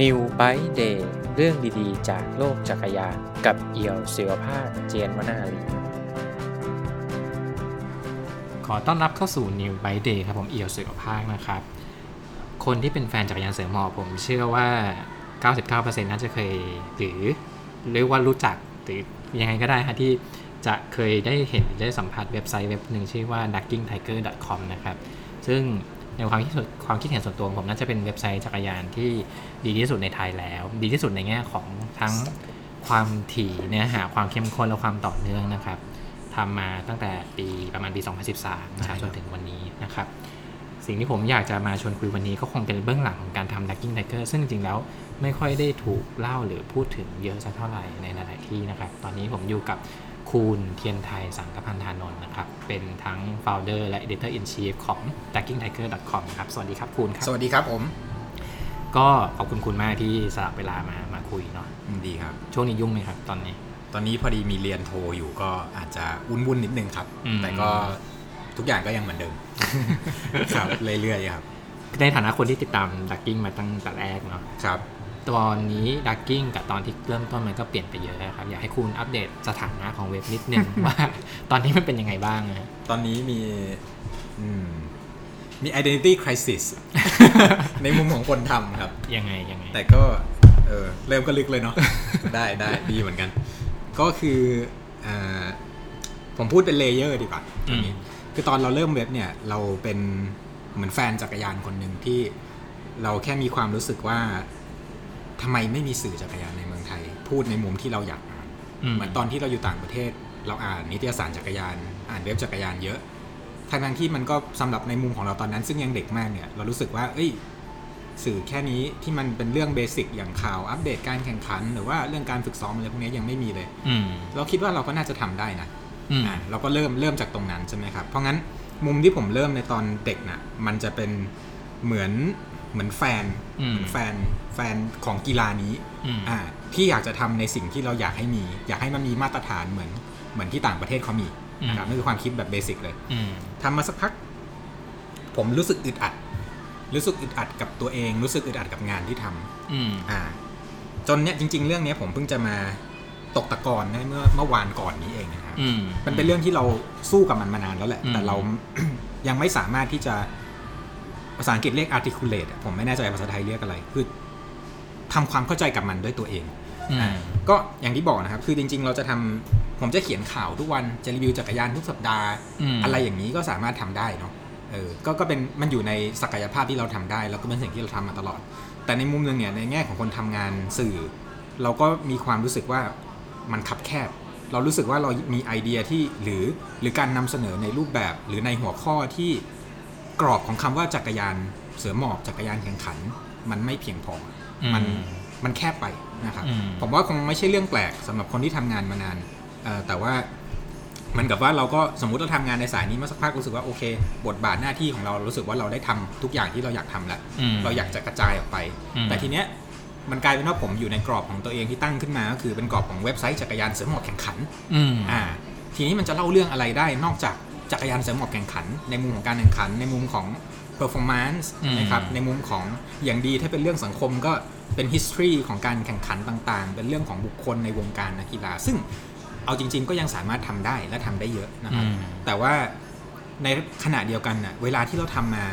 New Bike Day เรื่องดีๆ จากโลกจักรยานกับเอี่ยวศิวภาคเจียนวนาลี ขอต้อนรับเข้าสู่ New Bike Day ครับผมเอี่ยวศิวภาคนะครับ คนที่เป็นแฟนจักรยานเสริมหมอบผมเชื่อว่า 99%น่าจะเคยหรือเรียกว่ารู้จักหรือยังไงก็ได้ฮะที่จะเคยได้เห็นได้สัมผัสเว็บไซต์เว็บหนึ่งชื่อว่า duckingtiger.com นะครับ ซึ่ง ในความคิดส่วนความคิดเห็นส่วนตัวของผมน่าจะเป็นเว็บไซต์จักรยานที่ดีที่สุดในไทยแล้ว ดีที่สุดในแง่ของทั้งความถี่เนื้อหาความเข้มข้นและความต่อเนื่องนะครับทำมาตั้งแต่ปีประมาณปี 2013นะครับจนถึงวันนี้นะครับ สิ่งที่ผมอยากจะมาชวนคุยวันนี้ก็คงเป็นเบื้องหลังของการทำ Ducking Tiger ซึ่งจริงๆแล้วไม่ค่อยได้ถูกเล่าหรือพูดถึงเยอะสักเท่าไหร่ในหลายๆที่นะครับ ตอนนี้ผมอยู่กับ คูณเทียนไทยสังกพันธานนท์นะครับ เป็นทั้ง founder และ editor in chief ของ duckingtiger.com ครับ สวัสดีครับคุณครับ สวัสดีครับผม ก็ขอบคุณคุณมากที่สละเวลามามาคุยเนาะดีครับ ช่วงนี้ยุ่งไหมครับตอนนี้ ตอนนี้พอดีมีเรียนโทอยู่ก็อาจจะวุ่นวุ่นๆนิดนึงครับอืมแต่ก็ทุกอย่างก็ยังเหมือนเดิมครับเรื่อยๆครับในฐานะคนที่ติดตาม ducking มาตั้งแต่แรกเนาะครับ ตอนนี้ดักกิ้งกับตอนที่เริ่มต้นมันก็เปลี่ยนไปเยอะนะครับ อยากให้คุณอัปเดตสถานะของเว็บนิดนึงว่า ตอนนี้มันเป็นยังไงบ้างนะตอนนี้มีอืมมี identity crisis ในมุมของคนทำครับ ยังไงยังไง แต่ก็เออเริ่มก็ลึกเลยเนาะได้ได้ดีเหมือนกัน ก็คืออ่าผมพูดเป็น layer ดีกว่าตรงนี้คือตอนเราเริ่มเว็บเนี่ย เราเป็นเหมือนแฟนจักรยานคนหนึ่งที่เราแค่มีความรู้สึกว่า ทำไมไม่มีสื่อจักรยานในเมืองไทย พูดในมุมที่เราอยากอ่านอืมเหมือนตอนที่เราอยู่ต่างประเทศ เราอ่านนิตยสารจักรยาน อ่านเว็บจักรยานเยอะทั้งๆที่มันก็สำหรับในมุมของเราตอนนั้น ซึ่งยังเด็กมากเนี่ยเรารู้สึกว่า เอ้ย สื่อแค่นี้ที่มันเป็นเรื่องเบสิกอย่างข่าวอัปเดตการแข่งขัน หรือว่าเรื่องการฝึกซ้อมอะไรพวกนี้ยังไม่มีเลยอืมเราคิดว่าเราก็น่าจะทำได้นะอืมอ่าเราก็เริ่มเริ่มจากตรงนั้นใช่ไหมครับเพราะงั้นมุมที่ผมเริ่มในตอนเด็กน่ะมันจะเป็นเหมือน เหมือนแฟนอืมเหมือนแฟนแฟนของกีฬานี้อืมอ่าที่อยากจะทำในสิ่งที่เราอยากให้มี อยากให้มันมีมาตรฐานเหมือนเหมือนที่ต่างประเทศเขามีนะครับนั่นคือความคิดแบบเบสิกเลยอืมทำมาสักพัก ผมรู้สึกอึดอัด รู้สึกอึดอัดกับตัวเอง รู้สึกอึดอัดกับงานที่ทำอืมอ่า จนเนี้ยจริง ๆ เรื่องเนี้ยผมเพิ่งจะมาตกตะกอนได้เมื่อเมื่อวานก่อนนี้เองนะครับอืมมันเป็นเรื่องที่เราสู้กับมันมานานแล้วแหละอืมแต่เรายังไม่สามารถที่จะ ภาษาอังกฤษเรียก articulate อะผมไม่แน่ใจภาษาไทยเรียกอะไรคือทำความเข้าใจกับมันด้วยตัวเองอืมอ่าก็อย่างที่บอกนะครับ คือจริง ๆ เราจะทำผมจะเขียนข่าวทุกวันจะรีวิวจักรยานทุกสัปดาห์มอะไรอย่างนี้ก็สามารถทำได้เนาะเออก็ก็เป็นมันอยู่ในศักยภาพที่เราทำได้ แล้วก็เป็นสิ่งที่เราทำมาตลอด แต่ในมุมหนึงเนี่ยในแง่ของคนทำงานสื่อ เราก็มีความรู้สึกว่ามันคับแคบ เรารู้สึกว่าเรามีไอเดียที่หรือหรือการนำเสนอในรูปแบบหรือในหัวข้อที่ กรอบของคำว่าจักรยานเสือหมอบจักรยานแข่งขัน มันไม่เพียงพอ มันมันแคบไปนะครับอืมผมว่าคงไม่ใช่เรื่องแปลกสำหรับคนที่ทำงานมานานเอ่อแต่ว่าเหมันกับว่าเราก็สมมุติเราทำงานในสายนี้มาสักพักรู้สึกว่าโอเค บทบาทหน้าที่ของเรารู้สึกว่าเราได้ทำทุกอย่างที่เราอยากทำแล้วอืมเราอยากจะกระจายออกไปอืมแต่ทีเนี้ยมันกลายเป็นว่าผมอยู่ในกรอบของตัวเองที่ตั้งขึ้นมาก็คือเป็นกรอบของเว็บไซต์จักรยานเสริมหมอบแข่งขันอืมอ่าทีนี้มันจะเล่าเรื่องอะไรได้นอกจาก จักรยานเสริมหมอบแข่งขัน ในมุมของการแข่งขัน ในมุมของ performance อืมนะครับในมุมของอย่างดีถ้าเป็นเรื่องสังคมก็เป็น history ของการแข่งขันต่างๆ เป็นเรื่องของบุคคลในวงการนักกีฬา ซึ่งเอาจริง ๆ ก็ยังสามารถทำได้และทำได้เยอะนะครับอืมแต่ว่าในขณะเดียวกันน่ะเวลาที่เราทำมา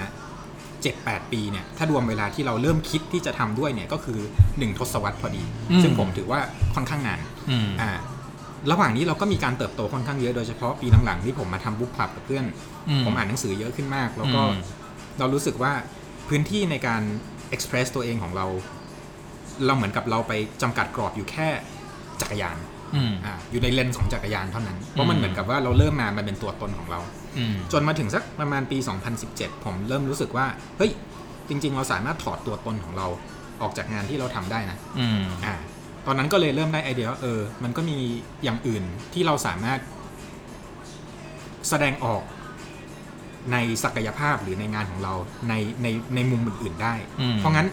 7-8 ปีเนี่ยถ้ารวมเวลาที่เราเริ่มคิดที่จะทำด้วยเนี่ยก็คือ 1 ทศวรรษพอดีอืมซึ่งผมถือว่าค่อนข้างนานอืมอ่า ระหว่างนี้เราก็มีการเติบโตค่อนข้างเยอะโดยเฉพาะปีหลังๆที่ผมมาทำบุ๊กคลับกับเพื่อนผมอ่านหนังสือเยอะขึ้นมาก แล้วก็อืม เรารู้สึกว่าพื้นที่ในการ express ตัวเองของเรา เราเหมือนกับเราไปจำกัดกรอบอยู่แค่จักรยานอืม อ่าอยู่ในเลนส์ของจักรยานเท่านั้น เพราะมันเหมือนกับว่าเราเริ่มมามันเป็นตัวตนของเรา อืม จนมาถึงสักประมาณปี 2017 ผมเริ่มรู้สึกว่า เฮ้ย จริง ๆ เราสามารถถอดตัวตนของเราออกจากงานที่เราทำได้นะ อืม อ่า ตอนนั้นก็เลยเริ่มได้ไอเดียว่าเออ มันก็มีอย่างอื่นที่เราสามารถแสดงออกในศักยภาพหรือในงานของเราในในในมุมอื่นๆได้ อืม เพราะงั้น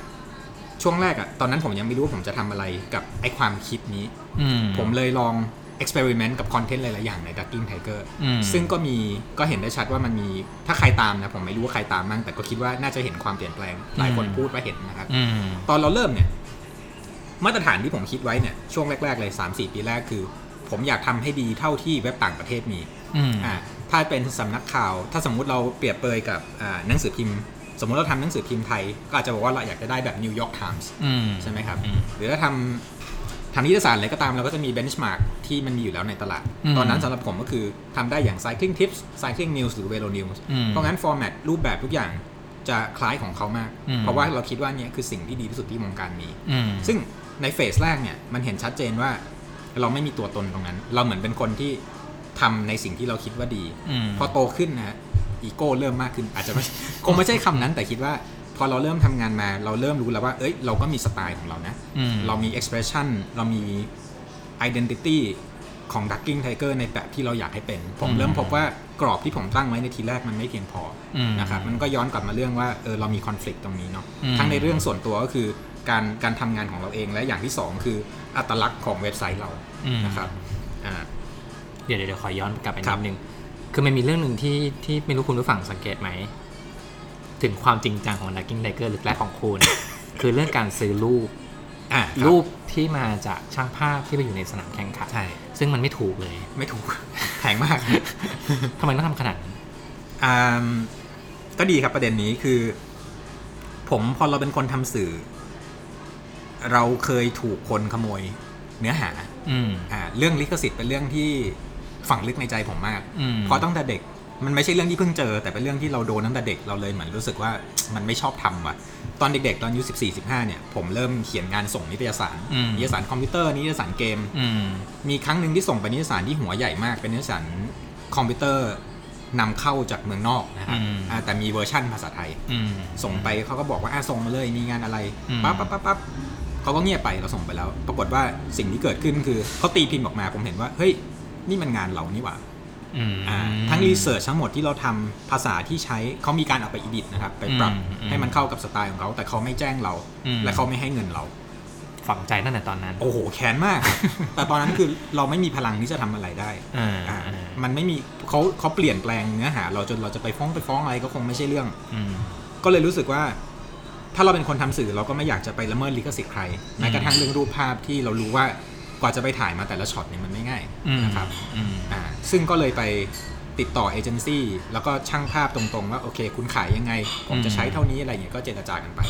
ช่วงแรกอะตอนนั้นผมยังไม่รู้ว่าผมจะทำอะไรกับไอความคิดนี้ อืม ผมเลยลอง experiment กับ content หลาย ๆ อย่างใน Ducking Tiger อืม ซึ่งก็มีก็เห็นได้ชัดว่ามันมีถ้าใครตามนะ ผมไม่รู้ว่าใครตามมั่งแต่ก็คิดว่าน่าจะเห็นความเปลี่ยนแปลง หลายคนอืมพูดว่าเห็นนะครับ อืม ตอนเราเริ่มเนี่ย มาตรฐานที่ผมคิดไว้เนี่ยช่วงแรก ๆ เลย 3-4 ปีแรกคือ ผมอยากทำให้ดีเท่าที่เว็บต่างประเทศมีอืมอ่าถ้าเป็นสำนักข่าว ถ้าสมมุติเราเปรียบเปรยกับอ่าหนังสือพิมพ์ สมมุติเราทำหนังสือพิมพ์ไทย ก็อาจจะบอกว่าเราอยากจะได้แบบ New York Times อืมใช่ไหมครับอืมหรือถ้าทำทำนิตยสารอะไรก็ตามเราก็จะมี benchmarkที่มันมีอยู่แล้วในตลาดอืมตอนนั้นสำหรับผมก็คือทำได้อย่าง Cycling Tips Cycling News หรือ Velo News อืมเพราะงั้นฟอร์แมตรูปแบบทุกอย่างจะคล้ายของเขามากอืมเพราะว่าเราคิดว่าเนี่ยคือสิ่งที่ดีที่สุดที่วงการมีอืมซึ่ง ในเฟสแรกเนี่ยมันเห็นชัดเจนว่า เราไม่มีตัวตนตรงนั้น เราเหมือนเป็นคนที่ทำในสิ่งที่เราคิดว่าดีอืมพอโตขึ้นนะฮะอีโก้เริ่มมากขึ้น อาจจะไม่คงไม่ใช่คำนั้นแต่คิดว่า พอเราเริ่มทำงานมา เราเริ่มรู้แล้วว่า เอ้ย เราก็มีสไตล์ของเรานะอืมเรามี expression เรามี identity ของ ducking tiger ในแบบที่เราอยากให้เป็น ผมอืมเริ่มพบว่ากรอบที่ผมตั้งไว้ในทีแรกมันไม่เพียงพออมนะครับมันก็ย้อนกลับมาเรื่องว่าเออเรามี conflict ตรงนี้เนาะอืมทั้งในเรื่องส่วนตัวก็คือ การการทำงานของเราเองและอย่างที่สองคืออัตลักษณ์ของเว็บไซต์เราอืม นะครับอ่า เดี๋ยวเดี๋ยวขอย้อนกลับไปครันิบ ดนึง คือมันมีเรื่องหนึ่งที่ที่ไม่รู้คุณผู้ฟังสังเกตไหม ถึงความจริงจังของ Ducking Tiger หรือแรกของคุณ คือเรื่องการซื้อรูป อ่ารูปที่มาจากช่างภาพที่ไปอยู่ในสนามแข่งขัน ใช่ ซึ่งมันไม่ถูกเลย ไม่ถูก แพงมาก ทำไมต้องทำขนาดนั้น อ่าก็ดีครับประเด็นนี้คือ ผมพอเราเป็นคนทำสื่อ เราเคยถูกคนขโมยเนื้อหาอืมอ่าเรื่องลิขสิทธิ์เป็นเรื่องที่ฝังลึกในใจผมมากอืมเพราะตั้งแต่เด็กมันไม่ใช่เรื่องที่เพิ่งเจอ แต่เป็นเรื่องที่เราโดนตั้งแต่เด็กเราเลยเหมือนรู้สึกว่ามันไม่ชอบทำว่ะ ตอนเด็กๆ ตอนอายุ14 15เนี่ยผมเริ่มเขียนงานส่งนิตยสารอืม นิตยสารคอมพิวเตอร์นิตยสารเกม อืม มีครั้งหนึ่งที่ส่งไปนิตยสารที่หัวใหญ่มาก เป็นนิตยสารคอมพิวเตอร์นำเข้าจากเมืองนอกนะครับอืม อ่าแต่มีเวอร์ชั่นภาษาไทย อืม ส่งไปเขาก็บอกว่าอะส่งมาเลยมีงานอะไรอืม ปั๊บปั๊บปั๊บปั๊บ เขาก็เงียบไปเราส่งไปแล้ว ปรากฏว่าสิ่งที่เกิดขึ้นคือเขาตีพิมพ์ออกมาผมเห็นว่าเฮ้ยนี่มันงานเรานี่หว่าอืมอ่าทั้งรีเสิร์ชทั้งหมดที่เราทำภาษาที่ใช้เขามีการเอาไปอีดิทนะครับ ไปปรับอืมอืมให้มันเข้ากับสไตล์ของเขา แต่เขาไม่แจ้งเราอืมและเขาไม่ให้เงินเรา ฝังใจตั้งแต่ตอนนั้น โอ้โห แค้นมาก แต่ตอนนั้นคือเราไม่มีพลังที่จะทำอะไรได้อ่าอ่าอ่ามันไม่มีเขาเขาเปลี่ยนแปลงเนื้อหา เราจนเราจะไปฟ้องไปฟ้องอะไรก็คงไม่ใช่เรื่องอืมก็เลยรู้สึกว่า ถ้าเราเป็นคนทำสื่อเราก็ไม่อยากจะไปละเมิดลิขสิทธิ์ใครแม้กระทั่งเรื่องรูปภาพที่เรารู้ว่ากว่าจะไปถ่ายมาแต่ละช็อตเนี่ยมันไม่ง่ายอืมนะครับอืมอ่าซึ่งก็เลยไปติดต่อเอเจนซี่แล้วก็ช่างภาพตรงๆว่าโอเค คุณขายยังไง ผมจะใช้เท่านี้อะไรเงี้ยก็เจรจากันไป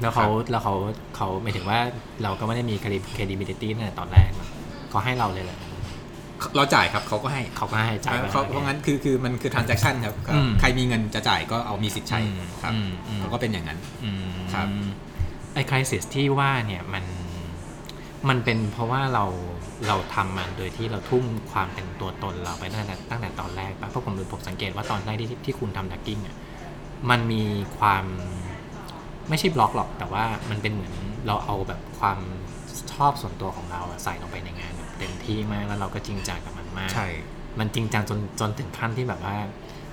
แล้วเขาครับแล้วเขาเขาหมายถึงว่าเราก็ไม่ได้มี credibility ตั้งแต่ตอนแรกเนอะเขาให้เราเลยแหละ เราจ่ายครับเขาก็ให้เขาก็ให้จ่ายไปเขาเพราะงั้นคือคือมันคือ transaction ครับก็อืมใครมีเงินจะจ่ายก็เอามีสิทธิ์ใช้อืมครับอืมอืมเขาก็เป็นอย่างนั้นอืมครับไอ้คริสิสที่ว่าเนี่ยมันมันเป็นเพราะว่าเราเราทำมันโดยที่เราทุ่มความเป็นตัวตนเราไปตั้งแต่ตั้งแต่ตอนแรกปะเพราะผมผมสังเกตว่าตอนแรกที่ที่คุณทำดักกิ้งอะมันมีความไม่ใช่บล็อกหรอก แต่ว่ามันเป็นเหมือนเราเอาแบบความชอบส่วนตัวของเราอะใส่ลงไปในงานแบบ เต็มที่มากแล้วเราก็จริงจังกับมันมาก ใช่ มันจริงจังจนจนถึงขั้นที่แบบว่า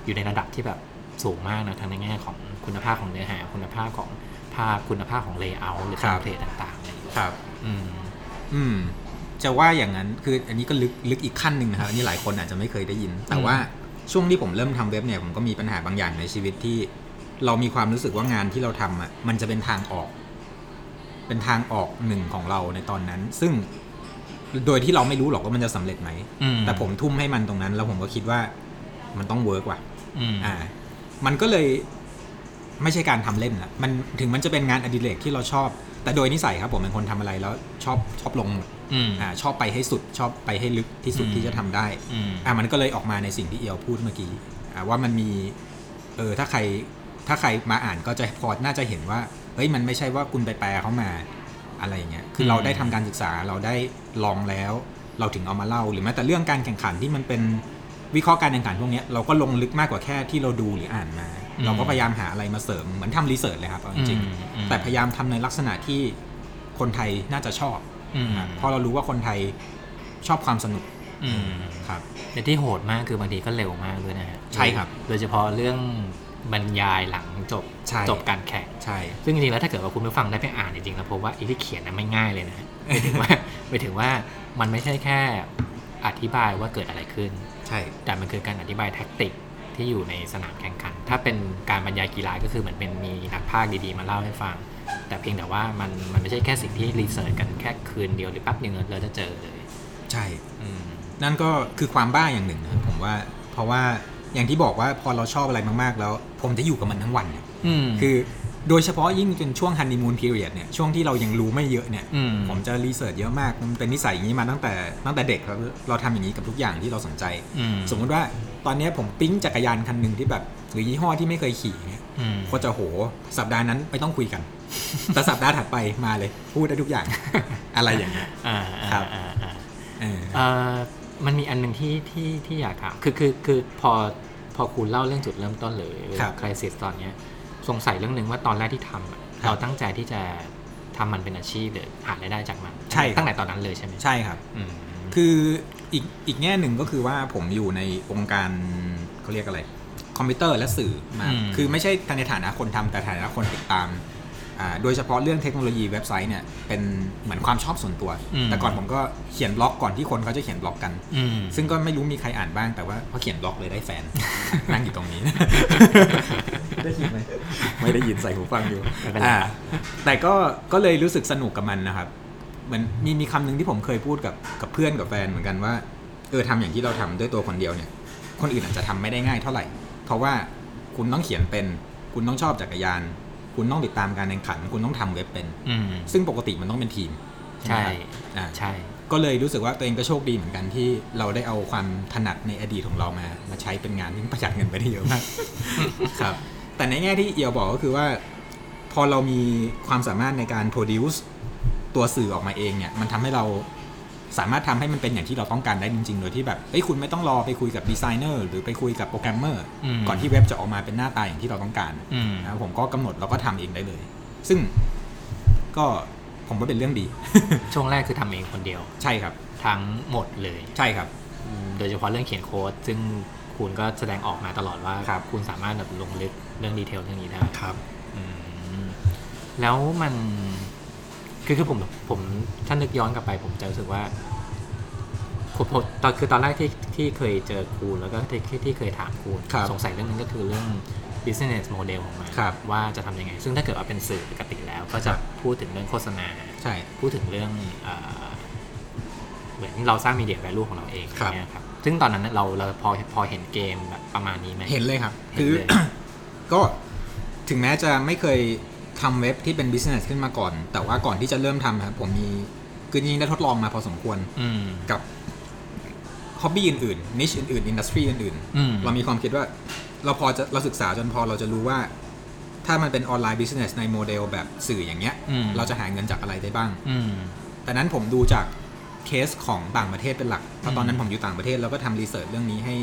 อยู่ในระดับที่แบบสูงมากนะทั้งในแง่ของคุณภาพของเนื้อหา คุณภาพของภาพคุณภาพของเลเยอร์หรือครัเทมบเพลตต่างๆอะไรอย่างเงี้ยครับ อืม อืม จะว่าอย่างนั้นคืออันนี้ก็ลึกลึกอีกขั้นหนึ่งนะครับ อันนี้หลายคนอาจจะไม่เคยได้ยิน แต่ว่าช่วงที่ผมเริ่มทำเว็บเนี่ยผมก็มีปัญหาบางอย่างในชีวิตที่ เรามีความรู้สึกว่างานที่เราทำอะมันจะเป็นทางออก เป็นทางออกหนึ่งของเราในตอนนั้น ซึ่ง โดยที่เราไม่รู้หรอกว่ามันจะสำเร็จไหมอืมแต่ผมทุ่มให้มันตรงนั้น แล้วผมก็คิดว่ามันต้องเวิร์กว่ะอืมอ่า มันก็เลยไม่ใช่การทำเล่นอะมันถึงมันจะเป็นงานอดิเรกที่เราชอบ แต่โดยนิสัยครับ ผมเป็นคนทำอะไรแล้วชอบชอบลงหมดอืมอ่าชอบไปให้สุด ชอบไปให้ลึกที่สุดอืมที่จะทำได้อืมอ่ามันก็เลยออกมาในสิ่งที่เอียวพูดเมื่อกี้อ่าว่ามันมีเออถ้าใครถ้าใครมาอ่านก็จะพอน่าจะเห็นว่าเฮ้ยมันไม่ใช่ว่าคุณไปแปลเขามา อะไรอย่างเงี้ยคือเราได้ทำการศึกษาเราได้ลองแล้ว เราถึงเอามาเล่าหรือแม้แต่เรื่องการแข่งขันที่มันเป็นวิเคราะห์การแข่งขันพวกเนี้ยเราก็ลงลึกมากกว่าแค่ที่เราดูหรืออ่านมาอืมเราก็พยายามหาอะไรมาเสริมเหมือนทำรีเสิร์ชเลยครับเอาจริงอืมอืมๆแต่พยายามทำในลักษณะที่คนไทยน่าจะชอบอืมอะเพราะเรารู้ว่าคนไทยชอบความสนุกอืมครับแต่ที่โหดมากคือบางทีก็เร็วมากด้วยนะฮะใช่ครับ โดยเฉพาะเรื่อง บรรยายหลังจบใช่ จบการแข่ง ใช่ ซึ่งจริงๆแล้วถ้าเกิดว่าคุณผู้ฟังได้ไปอ่านจริงๆแล้วพบว่าไอ้ที่เขียนนั้นไม่ง่ายเลยนะหมายถึงว่า หมายถึงว่ามันไม่ใช่แค่อธิบายว่าเกิดอะไรขึ้น ใช่ แต่มันคือการอธิบายแท็กติกที่อยู่ในสนามแข่งขัน ถ้าเป็นการบรรยายกีฬาก็คือเหมือนเป็นมีนักพากย์ดีๆ มาเล่าให้ฟัง แต่เพียงแต่ว่ามันมันไม่ใช่แค่สิ่งที่รีเสิร์ชกันแค่คืนเดียวหรือแป๊บเดียวเราจะเจอเลย ใช่ อืม นั่นก็คือความบ้าอย่างหนึ่งนะครับผมว่าเพราะว่า อย่างที่บอกว่าพอเราชอบอะไรมากๆ แล้ว ผมจะอยู่กับมันทั้งวันเนี่ยอืมคือโดยเฉพาะยิ่งเป็นช่วงฮันนีมูนพีเรียดเนี่ยช่วงที่เรายังรู้ไม่เยอะเนี่ยอืมผมจะรีเสิร์ชเยอะมาก มันเป็นนิสัยอย่างนี้มาตั้งแต่ตั้งแต่เด็กครับเราทำอย่างนี้กับทุกอย่างที่เราสนใจอืมสมมุติว่าตอนเนี้ยผมปิ๊งจักรยานคันหนึ่งที่แบบหรือยี่ห้อที่ไม่เคยขี่เนี่ยอืมก็จะโหสัปดาห์นั้นไม่ต้องคุยกัน แต่สัปดาห์ถัดไปมาเลย พูดได้ทุกอย่าง อะไรอย่างเงี้ยอ่าครับ อ่าอ่าเออเอ่อมันมีอันหนึ่งที่ที่ที่อยากถามคือคือคือพอพอคุณเล่าเรื่องจุดเริ่มต้นเลยครับ คริสิสตอนเนี้ยสงสัยเรื่องหนึ่งว่าตอนแรกที่ทำอะครับเราตั้งใจที่จะทำมันเป็นอาชีพหรือหารายได้จากมันใช่ครับ ตั้งแต่ตอนนั้นเลยใช่ไหมใช่ครับ อืมคืออีกอีกแง่หนึ่งก็คือว่าผมอยู่ในองค์การเขาเรียกอะไร คอมพิวเตอร์และสื่อมาอืมคือไม่ใช่ในฐานะคนทำแต่ฐานะคนติดตามอ่า โดยเฉพาะเรื่องเทคโนโลยีเว็บไซต์เนี่ยเป็นเหมือนความชอบส่วนตัว แต่ก่อนผมก็เขียนบล็อกก่อนที่คนเขาจะเขียนบล็อกกันอืมซึ่งก็ไม่รู้มีใครอ่านบ้างแต่ว่าพอเขียนบล็อกเลยได้แฟน นั่งอยู่ตรงนี้ ได้ยินไหมไม่ได้ยินใส่หูฟังอยู่ไม่เป็นไรอ่าแต่ก็ก็เลยรู้สึกสนุกกับมันนะครับเหมือนมีมีคำหนึ่งที่ผมเคยพูดกับกับเพื่อนกับแฟนเหมือนกันว่าเออทำอย่างที่เราทำด้วยตัวคนเดียวเนี่ย คนอื่นอาจจะทำไม่ได้ง่ายเท่าไหร่ เพราะว่าคุณต้องเขียนเป็น คุณต้องชอบจักรยาน คุณต้องติดตามการแข่งขัน คุณต้องทำเว็บเป็นอืมซึ่งปกติมันต้องเป็นทีม ใช่ไหมครับอ่าใช่ ก็เลยรู้สึกว่าตัวเองก็โชคดีเหมือนกันที่เราได้เอาความถนัดในอดีตของเรามา มาใช้เป็นงานที่ประหยัดเงินไปได้เยอะมากครับ แต่ในแง่ที่เอียวบอกก็คือว่า พอเรามีความสามารถในการ produce ตัวสื่อออกมาเองเนี่ย มันทำให้เรา สามารถทำให้มันเป็นอย่างที่เราต้องการได้จริง ๆ โดยที่แบบเอ้ยคุณไม่ต้องรอไปคุยกับดีไซเนอร์หรือไปคุยกับโปรแกรมเมอร์อืมก่อนที่เว็บจะออกมาเป็นหน้าตาอย่างที่เราต้องการอืมนะครับผมก็กำหนดแล้วก็ทำเองได้เลย ซึ่งก็ผมว่าเป็นเรื่องดี ช่วงแรกคือทำเองคนเดียว ใช่ครับ ทั้งหมดเลย ใช่ครับอืมโดยเฉพาะเรื่องเขียนโค้ด ซึ่งคุณก็แสดงออกมาตลอดว่าครับคุณสามารถแบบลงลึกเรื่องดีเทลเรื่องนี้ได้ครับอืมแล้วมัน คือคือผมผมถ้านึกย้อนกลับไป ผมจะรู้สึกว่าผมผมตอนคือตอนแรกที่ที่เคยเจอครูแล้วก็ที่ที่ที่เคยถามครูครับสงสัยเรื่องนึงก็คือเรื่อง business model ของมันครับว่าจะทำยังไง ซึ่งถ้าเกิดว่าเป็นสื่อปกติแล้ว ก็จะครับพูดถึงเรื่องโฆษณาใช่พูดถึงเรื่องเออเหมือนเราสร้างมีเดียแวลูของเราเองครับเนี่ยครับซึ่งตอนนั้นเราเราพอพอเห็นเกมแบบประมาณนี้ไหมเห็นเลยครับเห็นคือเลยก็ถึงแม้จะไม่เคย ทำเว็บที่เป็น business ขึ้นมาก่อน แต่ว่าก่อนที่จะเริ่มทำครับผมมีคือจริงๆได้ทดลองมาพอสมควรอืม กับ hobby อื่นๆ niche อื่นๆ industry อื่นอืม ๆ เรามีความคิดว่าเราพอจะเราศึกษาจนพอเราจะรู้ว่า ถ้ามันเป็นออนไลน์ business ในโมเดลแบบสื่ออย่างเงี้ย อืม เราจะหาเงินจากอะไรได้บ้าง อืม แต่นั้นผมดูจากเคสของต่างประเทศเป็นหลักเพราะตอนนั้นผมอยู่ต่างประเทศแล้วก็ทำ research เรื่องนี้ให้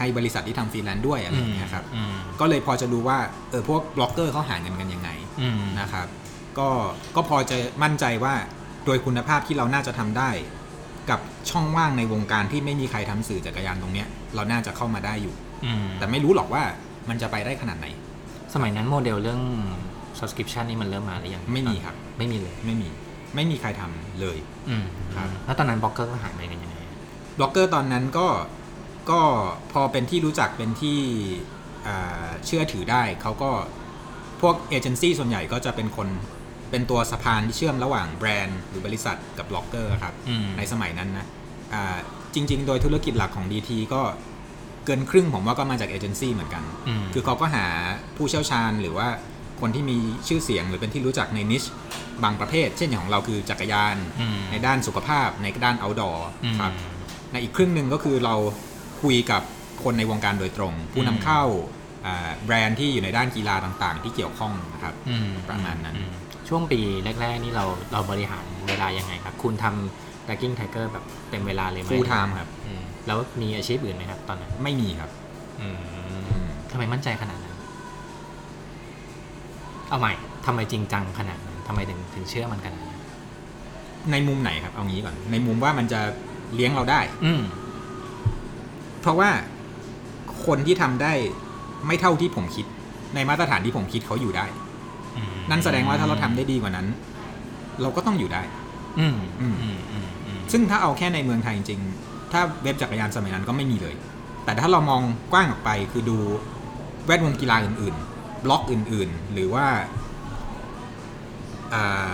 ให้บริษัทที่ทำฟรีแลนซ์ด้วยอะไรอย่างเงี้ยครับอืมก็เลยพอจะรู้ว่าเออพวกบล็อกเกอร์เขาหาเงินกันยังไงอืมนะครับก็ก็พอจะมั่นใจว่าโดยคุณภาพที่เราน่าจะทำได้ กับช่องว่างในวงการที่ไม่มีใครทำสื่อจักรยานตรงเนี้ย เราน่าจะเข้ามาได้อยู่อืมแต่ไม่รู้หรอกว่ามันจะไปได้ขนาดไหน สมัยนั้นโมเดลเรื่อง subscription นี่มันเริ่มมาหรือยังไม่มีครับ ไม่มีเลยไม่มี ไม่มีใครทำเลยอืมครับแล้วตอนนั้นบล็อกเกอร์ก็หารายได้กันยังไงบล็อกเกอร์ตอนนั้นก็ ก็พอเป็นที่รู้จักเป็นที่อ่าเชื่อถือได้เขาก็พวกเอเจนซี่ส่วนใหญ่ก็จะเป็นคนเป็นตัวสะพานที่เชื่อมระหว่างแบรนด์หรือบริษัทกับบล็อกเกอร์ครับอืมในสมัยนั้นนะอ่าจริง ๆ โดยธุรกิจหลักของ DT ก็เกินครึ่งผมว่าก็มาจากเอเจนซี่เหมือนกันอืมคือเขาก็หาผู้เชี่ยวชาญหรือว่าคนที่มีชื่อเสียงหรือเป็นที่รู้จักใน niche บางประเภท เช่นอย่างของเราคือจักรยานอืมในด้านสุขภาพในด้าน outdoor อืมครับในอีกครึ่งหนึ่งก็คือเรา คุยกับคนในวงการโดยตรง ผู้นำเข้าอ่าแบรนด์ที่อยู่ในด้านกีฬาต่างๆ ที่เกี่ยวข้องนะครับอืมประมาณนั้นอืมช่วงปีแรก ๆ นี่เราเราบริหารเวลายังไงครับ คุณทำ tracking tiger แบบเต็มเวลาเลยไหม full time ครับอืมแล้วมีอาชีพอื่นไหมครับ ตอนนั้น ไม่มีครับอืมอืมทำไมมั่นใจขนาดนั้น เอาใหม่ทำไมจริงจังขนาดนั้นทำไมถึงถึงเชื่อมันขนาดนั้นในมุมไหนครับ เอางี้ก่อน ในมุมว่ามันจะเลี้ยงเราได้ อืม เพราะว่าคนที่ทำได้ไม่เท่าที่ผมคิด ในมาตรฐานที่ผมคิดเขาอยู่ได้อืมนั่นแสดงว่าถ้าเราทำได้ดีกว่านั้น เราก็ต้องอยู่ได้ อืมอือืมมอืมอืมซึ่งถ้าเอาแค่ในเมืองไทยจริงๆ ถ้าเว็บจักรยานสมัยนั้นก็ไม่มีเลย แต่ถ้าเรามองกว้างออกไปคือดูแวดวงกีฬาอื่น ๆ บล็อกอื่น ๆ หรือว่าอ่า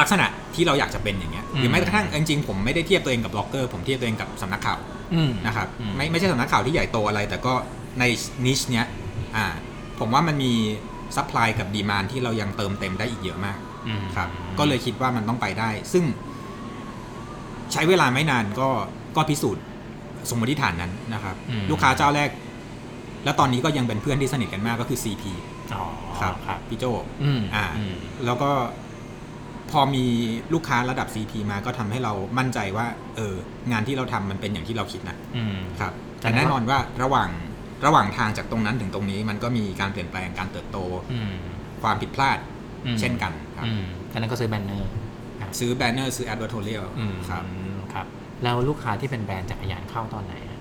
ลักษณะที่เราอยากจะเป็นอย่างเงี้ยหรือแม้กระทั่งจริงๆผมไม่ได้เทียบตัวเองกับบล็อกเกอร์ผมเทียบตัวเองกับสำนักข่าวอืมนะครับอืมไม่ไม่ใช่สำนักข่าวที่ใหญ่โตอะไร แต่ก็ใน niche เนี้ยอ่าผมว่ามันมี supply กับ demand ที่เรายังเติมเต็มได้อีกเยอะมากอืมครับก็เลยคิดว่ามันต้องไปได้ ซึ่ง ใช้เวลาไม่นานก็ก็พิสูจน์สมมติฐานนั้นนะครับอืมลูกค้าเจ้าแรก แล้วตอนนี้ก็ยังเป็นเพื่อนที่สนิทกันมากก็คือ CP อ๋อครับครับพี่โจอืมอ่าอืมแล้วก็ พอมีลูกค้าระดับ CP มาก็ทำให้เรามั่นใจว่า เอองานที่เราทำมันเป็นอย่างที่เราคิดนะอืมครับแต่แต่แน่นอนว่าระหว่างระหว่างทางจากตรงนั้นถึงตรงนี้มันก็มีการเปลี่ยนแปลงการเติบโตอืมความผิดพลาดอืมเช่นกันครับอืมอันนั้นก็ซื้อ banner ซื้อ banner ซื้อ advertorial อืมครับครับแล้วลูกค้าที่เป็นแบรนด์จักรยานเข้าตอนไหนอะ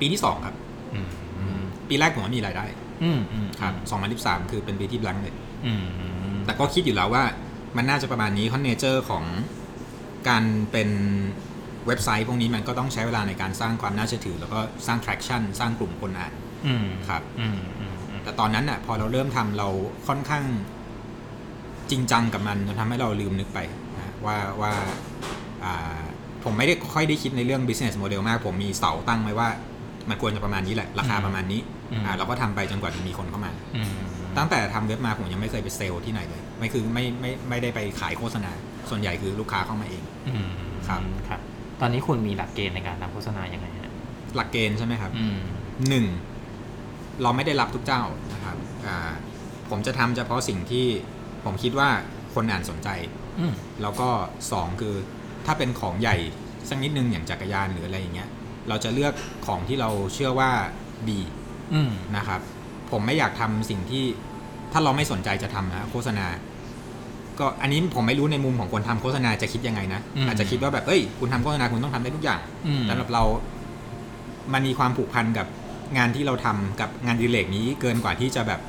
ปีที่สองครับอืมอืมปีแรกผมว่ามีรายได้อืมอืมครับ2013คือเป็นปีที่แบงค์เลยอืม แต่ก็คิดอยู่แล้วว่ามันน่าจะประมาณนี้เพราะเนเจอร์ของการเป็นเว็บไซต์พวกนี้มันก็ต้องใช้เวลาในการสร้างความน่าเชื่อถือ แล้วก็สร้าง traction สร้างกลุ่มคนอ่านอืมครับอืมอืมอืมแต่ตอนนั้นน่ะ พอเราเริ่มทำเราค่อนข้างจริงจังกับมันจนทำให้เราลืมนึกไปนะว่าว่าอ่าผมไม่ได้ค่อยได้คิดในเรื่อง business model มาก ผมมีเสาตั้งไว้ว่า มันควรจะประมาณนี้แหละ ราคาประมาณนี้อ่าเราก็ทำไปจนกว่าจะมีคนเข้ามาอืม ตั้งแต่ทำเว็บมาผมยังไม่เคยไปเซลล์ที่ไหนเลย ไม่คือไม่ไม่ไม่ได้ไปขายโฆษณา ส่วนใหญ่คือลูกค้าเข้ามาเองอืมครับครับ ตอนนี้คุณมีหลักเกณฑ์ในการทำโฆษณายังไงฮะหลักเกณฑ์ใช่ไหมครับอืมหนึ่งเราไม่ได้รับทุกเจ้านะครับอ่าผมจะทำเฉพาะสิ่งที่ผมคิดว่าคนอ่านสนใจอืมแล้วก็สองคือถ้าเป็นของใหญ่สักนิดนึงอย่างจักรยานหรืออะไรอย่างเงี้ย เราจะเลือกของที่เราเชื่อว่าดีอืมนะครับ ผมไม่อยากทำสิ่งที่ ถ้าเราไม่สนใจจะทำนะโฆษณา ก็อันนี้ผมไม่รู้ในมุมของคนทำโฆษณาจะคิดยังไงนะอืมอาจจะคิดว่าแบบเอ้ย คุณทำโฆษณาคุณต้องทำได้ทุกอย่างอืมสำหรับเรา มันมีความผูกพันกับงานที่เราทำกับงานอดีเลกนี้เกินกว่าที่จะแบบ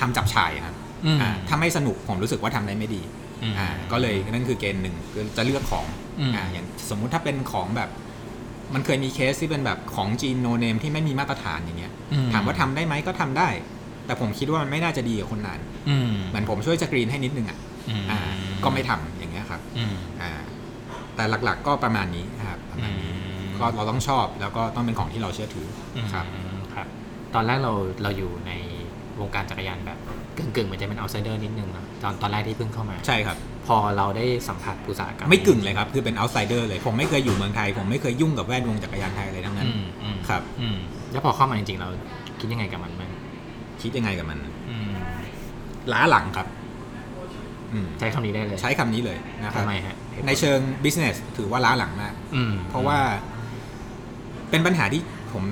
ทำจับฉ่ายครับอืมอ่าถ้าไม่สนุกผมรู้สึกว่าทำได้ไม่ดีอืมอ่าก็เลยนั่นคือเกณฑ์หนึ่งคือจะเลือกของอืมอ่าอย่างสมมุติถ้าเป็นของแบบ มันเคยมีเคสที่เป็นแบบของจีนโนเนมที่ไม่มีมาตรฐานอย่างเงี้ยอืถามว่าทำได้ไหมก็ทำได้ แต่ผมคิดว่ามันไม่น่าจะดีกับคนนานอืมเหมือนผมช่วยสกรีนให้นิดนึงอะอืมอ่าก็ไม่ทำอย่างเงี้ยครับอืมอ่าแต่หลักๆ ก็ประมาณนี้ครับประมาณนี้ก็เราต้องชอบแล้วก็ต้องเป็นของที่เราเชื่อถืออครับอืมครับ ตอนแรกเราเราอยู่ในวงการจักรยานแบบกึ่งๆเหมือนจะเป็น outsider นิดนึงนะตอนตอนแรกที่เพิ่งเข้ามา ใช่ครับ พอเราได้สัมผัสอุตสาหกรรมไม่กึ่งเลยครับ คือเป็น outsider เลย ผมไม่เคยอยู่เมืองไทย ผมไม่เคยยุ่งกับแวดวงจักรยานไทยเลยทั้งนั้นอืมอืมครับอืมแล้วพอเข้ามาจริงๆ เราคิดยังไงกับมันบ้าง คิดยังไงกับมันอืมล้าหลังครับอืมใช้คำนี้ได้เลย ใช้คำนี้เลยนะครับทำไมฮะในเชิง business ถือว่าล้าหลังมากอืมเพราะว่า เป็นปัญหาที่ผม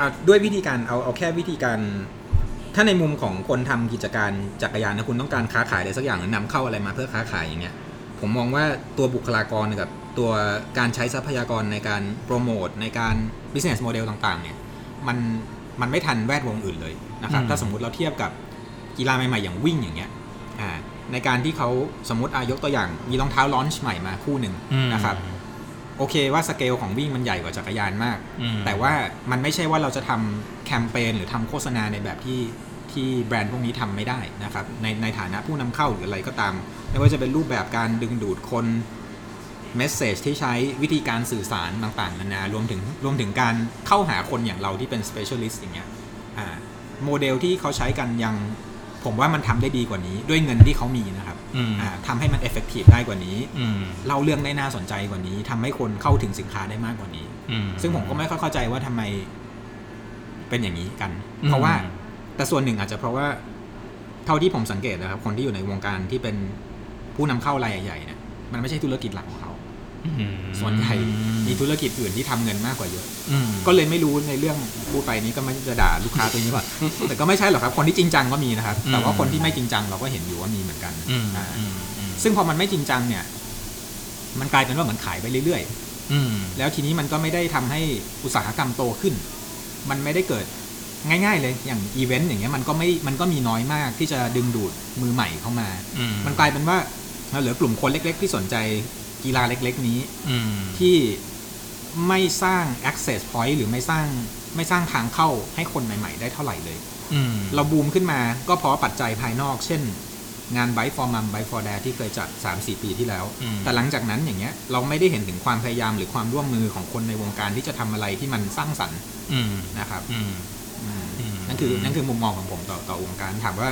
อะด้วยวิธีการเอาเอาแค่วิธีการ ถ้าในมุมของคนทำกิจการจักรยานนะคุณต้องการค้าขายอะไรสักอย่างหรือนำเข้าอะไรมาเพื่อค้าขายอย่างเงี้ย ผมมองว่าตัวบุคลากรกับตัวการใช้ทรัพยากรในการโปรโมทในการ business model ต่าง ๆ เนี่ย มัน มันไม่ทันแวดวงอื่นเลยนะครับถ้าสมมุติเราเทียบกับกีฬาใหม่ๆอย่างวิ่งอย่างเงี้ยอ่าในการที่เขาสมมติอายกตัวอย่างมีรองเท้าลอนช์ใหม่มาคู่หนึ่งอืมนะครับโอเคว่าสเกลของวิ่งมันใหญ่กว่าจักรยานมากอืมแต่ว่ามันไม่ใช่ว่าเราจะทำแคมเปญหรือทำโฆษณาในแบบที่ที่แบรนด์พวกนี้ทำไม่ได้นะครับในในฐานะผู้นำเข้าหรืออะไรก็ตาม ไม่ว่าจะเป็นรูปแบบการดึงดูดคน เมสเซจที่ใช้วิธีการสื่อสารต่างๆนานารวมถึงรวมถึงการเข้าหาคนอย่างเราที่เป็น specialist อย่างเงี้ยอ่าโมเดลที่เขาใช้กันยังผมว่ามันทำได้ดีกว่านี้ ด้วยเงินที่เขามีนะครับอืมอ่าทำให้มัน effective ได้กว่านี้อืมเล่าเรื่องได้น่าสนใจกว่านี้ทำให้คนเข้าถึงสินค้าได้มากกว่านี้อืมซึ่งผมก็ไม่ค่อยเข้าใจว่าทำไมเป็นอย่างนี้กันอืมเพราะว่าแต่ส่วนหนึ่งอาจจะเพราะว่า เท่าที่ผมสังเกตนะครับ คนที่อยู่ในวงการที่เป็นผู้นำเข้ารายใหญ่ๆเนี่ยมันไม่ใช่ธุรกิจหลักของเขาอืม ส่วนใหญ่มีธุรกิจอื่นที่ทำเงินมากกว่าเยอะอืมก็เลยไม่รู้ในเรื่องพูดไปนี้ก็ไม่จะด่าลูกค้าตัวนี้ว่าแต่ก็ไม่ใช่หรอกครับ คนที่จริงจังก็มีนะครับ แต่ว่าคนที่ไม่จริงจังเราก็เห็นอยู่ว่ามีเหมือนกันอืมอ่าอืมอืมซึ่งพอมันไม่จริงจังเนี่ย มันกลายเป็นว่าเหมือนขายไปเรื่อยๆอืมแล้วทีนี้มันก็ไม่ได้ทำให้อุตสาหกรรมโตขึ้น มันไม่ได้เกิดง่าย ๆ เลยอย่างอีเวนต์อย่างเงี้ยมันก็ไม่มันก็มีน้อยมากที่จะดึงดูดมือใหม่เข้ามาอืมมันกลายเป็นว่าเราเหลือกลุ่มคนเล็ก ๆ ที่สนใจ กีฬาเล็ก ๆ นี้อืมที่ไม่สร้าง access point หรือไม่สร้างไม่สร้างทางเข้าให้คนใหม่ ๆ ได้เท่าไหร่เลยอืมเราบูมขึ้นมาก็เพราะปัจจัยภายนอก เช่น งาน Bike for Mum Bike for Dad ที่เคยจัด 3-4 ปีที่แล้วอืมแต่หลังจากนั้นอย่างเงี้ย เราไม่ได้เห็นถึงความพยายามหรือความร่วมมือของคนในวงการที่จะทำอะไรที่มันสร้างสรรค์อืมนะครับอืมอืมอืมนั่นคือนั่นคือมุมมองของผมต่อต่อวงการถามว่า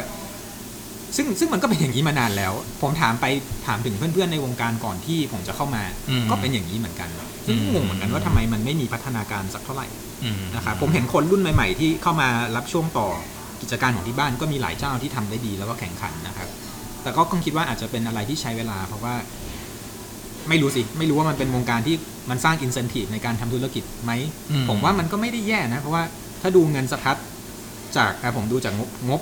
ซึ่งซึ่งมันก็เป็นอย่างนี้มานานแล้ว ผมถามไปถามถึงเพื่อนๆในวงการก่อนที่ผมจะเข้ามา อืม ก็เป็นอย่างนี้เหมือนกันซึ่ง อืม งงเหมือนกันว่าทำไมมันไม่มีพัฒนาการสักเท่าไหร่ อืม นะครับผมเห็นคนรุ่นใหม่ ๆ ที่เข้ามารับช่วงต่อกิจการของที่บ้านก็มีหลายเจ้าที่ทำได้ดีแล้วก็แข่งขันนะครับ แต่ก็คงคิดว่าอาจจะเป็นอะไรที่ใช้เวลา เพราะว่า ไม่รู้สิ ไม่รู้ว่ามันเป็นวงการที่มันสร้างอินเซนティブในการทำธุรกิจไหม อื ผมว่ามันก็ไม่ได้แย่นะ เพราะว่าถ้าดูเงินสะพัดจากอ่ะผมดูจากงบงบ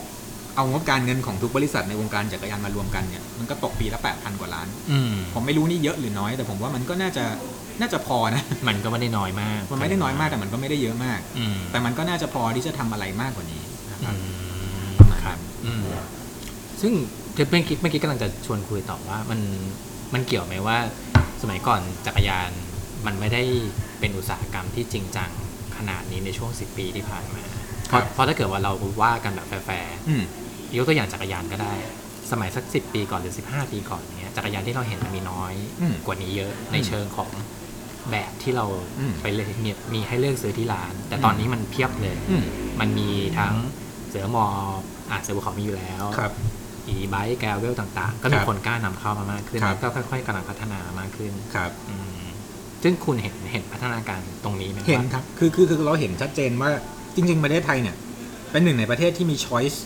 เอางบการเงินของทุกบริษัทในวงการจักรยานมารวมกันเนี่ยมันก็ตกปีละแปดพันกว่าล้าน อืมผมไม่รู้นี่เยอะหรือน้อยแต่ผมว่ามันก็น่าจะน่าจะพอนะ มันก็ไม่ได้น้อยมากมันไม่ได้น้อยมากแต่มันก็ไม่ได้เยอะมาก อืมแต่มันก็น่าจะพอที่จะทำอะไรมากกว่านี้นะครับอืมประมาณครันั้บนอืมซึ่งเมื่อกี้เมื่อกี้กำลังจะชวนคุยต่อว่ามันมันเกี่ยวไหมว่า สมัยก่อนจักรยานมันไม่ได้เป็นอุตสาหกรรมที่จริงจังขนาดนี้ในช่วง 10 ปีที่ผ่านมาเพราะเพราะถ้าเกิดว่าเราว่ากันแบบแฟร์อืมๆ ยกตัวอย่างจักรยานก็ได้ สมัยสัก10ปีก่อนหรือ 15 ปีก่อนเนี้ยจักรยานที่เราเห็นมันมีน้อยอืมกว่านี้เยอะในเชิงของแบบที่เราอืมไปเลยมีมีให้เลือกซื้อที่ร้าน แต่ตอนนี้มันเพียบเลยอืมมันมีทั้งเสือหมอบอะเสือภูเขามีอยู่แล้วครับอีไบค์แกลเวลต่าง ๆ ก็มีครับคนกล้านำเข้ามามากขึ้นครับแล้วก็ค่อย ๆกำลังพัฒนามากขึ้นครับอืมซึ่งคุณเห็นเห็นพัฒนาการตรงนี้ไหมเห็นว่าครับ คือคือคือเราเห็นชัดเจนว่าจริง ๆ ประเทศไทยเนี่ย เป็นหนึ่งในประเทศที่มีช้อยส์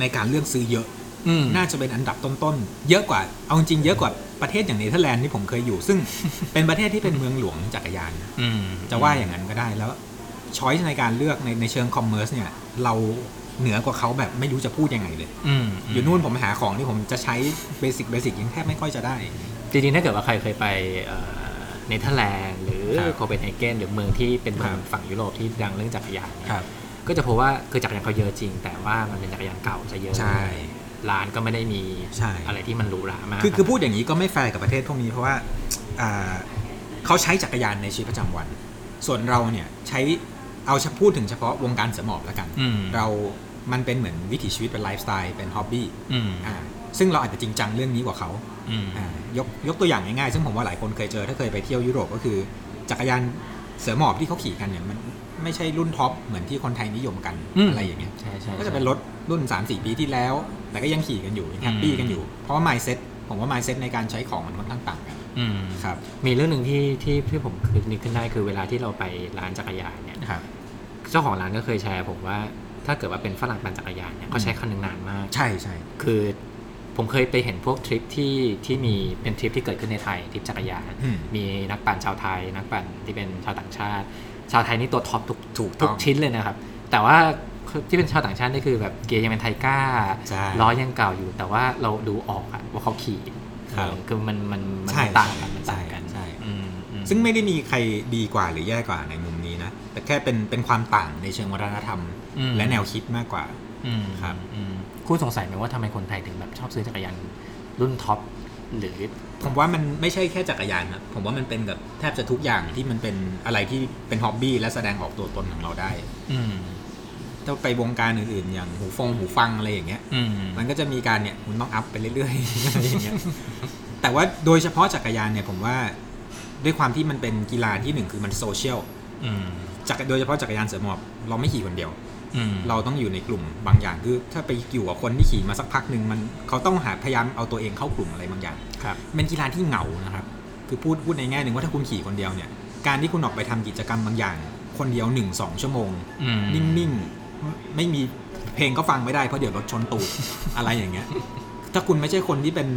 ในการเลือกซื้อเยอะอืมน่าจะเป็นอันดับต้นๆ เยอะกว่า เอาจริงๆเยอะกว่าประเทศอย่างเนเธอร์แลนด์ที่ผมเคยอยู่ ซึ่งเป็นประเทศที่เป็นเมืองหลวงจักรยานอืมจะว่าอย่างนั้นก็ได้แล้ว choice ในการเลือกในในเชิง commerce เนี่ย เราเหนือกว่าเขาแบบไม่รู้จะพูดยังไงเลยอืมอยู่นู่นผมหาของที่ผมจะใช้ basic basic ยังแทบไม่ค่อยจะได้ จริงๆ ถ้าเกิดว่าใครเคยไปเอ่อเนเธอร์แลนด์หรือครับโคเปนเฮเกนหรือเมืองที่เป็นเมืองครับฝั่งยุโรปที่ดังเรื่องจักรยานเนี่ยครับ ก็จะพบว่าคือจักรยานเขาเยอะจริง แต่ว่ามันเป็นจักรยานเก่าจะเยอะใช่ร้านก็ไม่ได้มีใช่อะไรที่มันหรูหรามากคือคือพูดอย่างนี้ก็ไม่แฟร์กับประเทศพวกนี้เพราะว่าอ่าเขาใช้จักรยานในชีวิตประจำวัน ส่วนเราเนี่ยใช้เอาเฉพูดถึงเฉพาะวงการเสือหมอบแล้วกันอืมเรามันเป็นเหมือนวิถีชีวิตเป็นไลฟ์สไตล์เป็น hobby อืมอ่าซึ่งเราอาจจะจริงจังเรื่องนี้กว่าเขาอืมอ่ายกยกตัวอย่างง่ายๆซึ่งผมว่าหลายคนเคยเจอถ้าเคยไปเที่ยวยุโรปก็คือ จักรยานเสือหมอบที่เขาขี่กันเนี่ยมัน ไม่ใช่รุ่น top เหมือนที่คนไทยนิยมกันอืมอะไรอย่างเงี้ยใช่ใช่ก็จะเป็นรถรุ่น 3-4 ปีที่แล้ว แต่ก็ยังขี่กันอยู่ยัง happy กันอยู่ เพราะว่า mindset ผมว่า mindset ในการใช้ของมันค่อนข้างต่างกันอืมครับมีเรื่องหนึ่งที่ที่ที่ผมคือนึกขึ้นได้คือเวลาที่เราไปร้านจักรยานเนี่ยครับเจ้าของร้านก็เคยแชร์ ผมว่าถ้าเกิดว่าเป็นฝรั่งปั่นจักรยานเนี่ยเขาใช้คันหนึ่งนานมาก ใช่ใช่คือผมเคยไปเห็นพวกทริปที่ที่มีเป็นทริปที่เกิดขึ้นในไทยทริปจักรยานอืมมีนักปั่นชาวไทย นักปั่นที่เป็นชาวต่างชาติ ชาวไทยนี่ตัวท็อปทุกถูกทุต้กองชิ้นเลยนะครับ แต่ว่าที่เป็นชาวต่างชาตินี่คือแบบเกียร์ยังเป็นไทก้าใช่ล้อยังเก่าอยู่ แต่ว่าเราดูออกอะว่าเขาขี่ครับเออคือมันมันมันใช่ต่างกันมันใช่ต่างกันใช่อืมอืมซึ่งไม่ได้มีใครดีกว่าหรือแย่กว่าในมุมนี้นะ แต่แค่เป็นเป็นความต่างในเชิงวัฒนธรรมอืมและแนวคิดมากกว่าอืมครับอืมคุณสงสัยไหมว่าทำไมคนไทยถึงแบบชอบซื้อจักรยานรุ่น top หรือผมว่ามันไม่ใช่แค่จักรยานครับผมว่ามันเป็นกับแทบจะทุกอย่างที่มันเป็นอะไรที่เป็น hobby และแสดงออกตัวตนของเราได้ อืมถ้าไปวงการอื่นๆ อย่างหูฟงหูฟังอะไรอย่างเงี้ยอืมมันก็จะมีการเนี่ยคุณต้อง up ไปเรื่อยๆอะไรอย่างเงี้ยแต่ว่าโดยเฉพาะจักรยานเนี่ยผมว่าด้วยความที่มันเป็นกีฬาที่หนึ่งคือมันโซเชียลอืมจักรโดยเฉพาะจักรยานเสือหมอบเราไม่ขี่คนเดียวอืม เราต้องอยู่ในกลุ่มบางอย่างคือถ้าไปอยู่กับคนที่ขี่มาสักพักหนึ่งมันเขาต้องหาพยายามเอาตัวเองเข้ากลุ่มอะไรบางอย่างครับเป็นกีฬาที่เหงานะครับคือพูดพูดในแง่หนึ่งว่าถ้าคุณขี่คนเดียวเนี่ย การที่คุณออกไปทำกิจกรรมบางอย่าง คนเดียวหนึ่งสองชั่วโมงอืมนิ่งๆไม่มีเพลงก็ฟังไม่ได้เพราะเดี๋ยวรถชนตูดอะไรอย่างเงี้ย ถ้าคุณไม่ใช่คนที่เป็น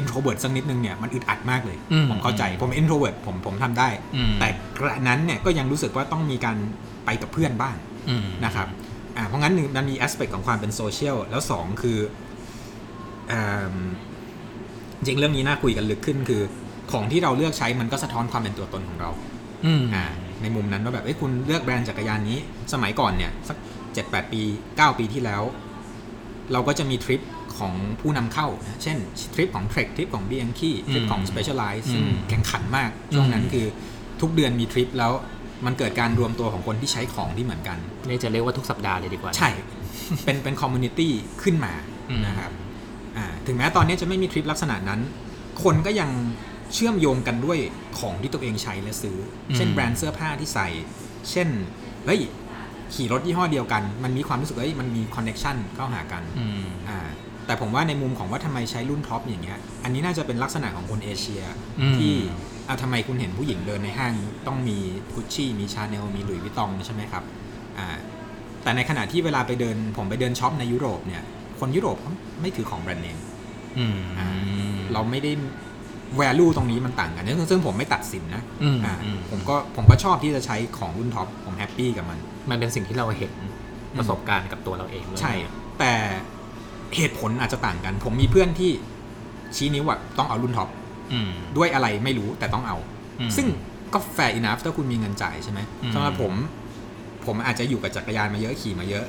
introvert สักนิดนึงเนี่ยมันอึดอัดมากเลยอืมผมเข้าใจผม introvert ผมผมทำได้อืมแต่กระนั้นเนี่ยก็ยังรู้สึกว่าต้องมีการไปกับเพื่อนบ้างอืมนะครับ อ่าเพราะงั้นหนึ่งมันมี aspect ของความเป็นโซเชียลแล้วสองคืออ่าจริงเรื่องนี้น่าคุยกันลึกขึ้นคือ ของที่เราเลือกใช้มันก็สะท้อนความเป็นตัวตนของเราอืมอ่าในมุมนั้นว่าแบบเอ้ยคุณเลือกแบรนด์จักรยานนี้ สมัยก่อนเนี่ยสักเจ็ดแปดปีเก้าปีที่แล้ว เราก็จะมีทริปของผู้นำเข้านะเช่นทริปของ Trek trip ของ Bianchi trip ของ Specialized ซึ่งแข่งขันมาก ช่วงนั้นคือทุกเดือนมีทริปแล้ว มันเกิดการรวมตัวของคนที่ใช้ของที่เหมือนกันนี่จะเรียกว่าทุกสัปดาห์เลยดีกว่า ใช่ เป็นเป็น community ขึ้นมาอืมนะครับอ่าถึงแม้ตอนนี้จะไม่มีทริปลักษณะนั้น คนก็ยังเชื่อมโยงกันด้วยของที่ตัวเองใช้และซื้อเช่นแบรนด์เสื้อผ้าที่ใส่ เช่นเฮ้ยขี่รถยี่ห้อเดียวกัน มันมีความรู้สึกเอ้ยมันมี connection เข้าหากันอืมอ่าแต่ผมว่าในมุมของว่าทำไมใช้รุ่นท็อปอย่างเงี้ย อันนี้น่าจะเป็นลักษณะของคนเอเชียอืมที่ อ่าทำไมคุณเห็นผู้หญิงเดินในห้างต้องมีกุชชี่มีชาแนลมี Louis Vuitton ใช่ไหมครับอ่าแต่ในขณะที่เวลาไปเดินผมไปเดินช็อปในยุโรปเนี่ย คนยุโรปเขาไม่ถือของแบรนด์เนมอืมอ่าเราไม่ได้ value ตรงนี้มันต่างกันซึ่งซึ่งผมไม่ตัดสินนะอืมอ่าอืมผมก็ผมก็ชอบที่จะใช้ของรุ่นท็อปผม happy กับมัน มันเป็นสิ่งที่เราเห็นประสบการณ์กับตัวเราเองด้วยใช่ แต่เหตุผลอาจจะต่างกัน ผมมีเพื่อนที่ชี้นิ้วว่าต้องเอารุ่นท็อปอืม ด้วยอะไรไม่รู้แต่ต้องเอาอืมซึ่งก็ fair enough ถ้าคุณมีเงินจ่ายใช่ไหมอืมสำหรับผม ผมอาจจะอยู่กับจักรยานมาเยอะขี่มาเยอะ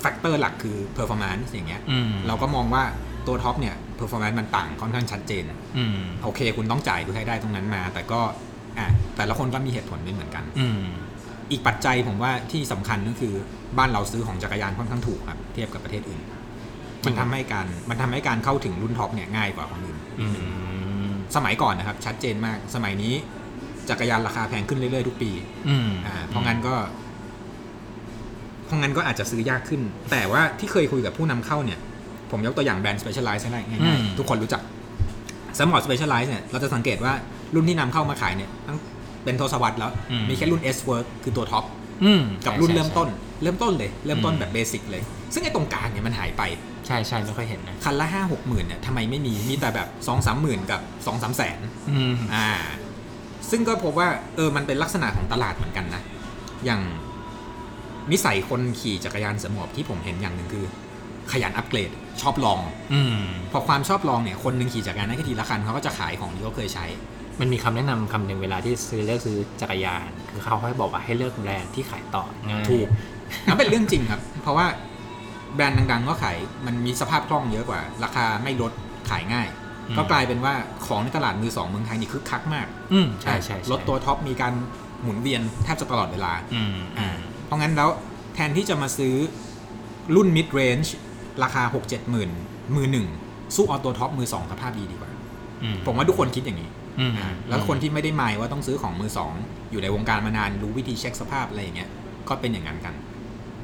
factor หลักคือ performance อย่างเงี้ยอืมเราก็มองว่าตัวท็อปเนี่ย performance มันต่างค่อนข้างชัดเจนอืมโอเค คุณต้องจ่ายเพื่อให้ได้ตรงนั้นมา แต่ก็อะแต่ละคนก็มีเหตุผลไม่เหมือนกันอืมอีกปัจจัยผมว่าที่สำคัญก็คือบ้านเราซื้อของจักรยานค่อนข้างถูกครับเทียบกับประเทศอื่น มันทำให้การมันทำให้การเข้าถึงรุ่นท็อปเนี่ยง่ายกว่าคนอื่นอืม สมัยก่อนนะครับ ชัดเจนมาก สมัยนี้จักรยานราคาแพงขึ้นเรื่อยๆทุกปี อืมอ่าเพราะงั้นก็ เพราะงั้นก็อาจจะซื้อยากขึ้น แต่ว่าที่เคยคุยกับผู้นำเข้าเนี่ย ผมยกตัวอย่างแบรนด์ Specialized ให้ได้ง่ายๆทุกคนรู้จักเสือหมอบ Specialized เนี่ยเราจะสังเกตว่ารุ่นที่นำเข้ามาขายเนี่ยตั้งเป็นทศวรรษแล้ว มีแค่รุ่น S-Works คือตัวท็อปอืมกับใช่รุ่นใช่เริ่มต้น เริ่มต้นเลย เริ่มต้นอืมแบบ basic เลย ซึ่งไอ้ตรงกลางเนี่ยมันหายไปใช่ใช่ไม่ค่อยเห็นนะคันละห้าหกหมื่นเนี่ยทำไมไม่มีมีแต่แบบสองสามหมื่นกับสองสามแสนอืมอ่า ซึ่งก็พบว่าเออมันเป็นลักษณะของตลาดเหมือนกันนะ อย่างนิสัยคนขี่จักรยานเสือหมอบที่ผมเห็นอย่างหนึ่งคือ ขยันอัปเกรดชอบลองอืมพอความชอบลองเนี่ยคนหนึ่งขี่จักรยานได้แค่ทีละคันเขาก็จะขายของที่เขาเคยใช้ มันมีคำแนะนำคำหนึ่งเวลาที่ซื้อเลือกซื้อจักรยาน คือเขาให้บอกว่าให้เลือกแบรนด์ที่ขายต่อง่ายถูก นั่นเป็นเรื่องจริงครับ เพราะว่าแบรนด์ดังๆก็ขายมันมีสภาพคล่องเยอะกว่า ราคาไม่ลดขายง่าย ก็กลายเป็นว่าของในตลาดมือสองเมืองไทยนี่คึกคักมาก อืมใช่ใช่ใช่รถตัวท็อปมีการหมุนเวียนแทบจะตลอดเวลาอืมอ่าเพราะงั้นแล้วแทนที่จะมาซื้อรุ่น mid range ราคา 6 7 หมื่นมือหนึ่งสู้เอาตัวท็อปมือสองสภาพดีดีกว่าอืมผมว่าทุกคนคิดอย่างนี้อืมอ่าแล้วคนที่ไม่ได้หมายว่าต้องซื้อของมือสองอยู่ในวงการมานานรู้วิธีเช็คสภาพอะไรอย่างเงี้ยก็เป็นอย่างนั้นกัน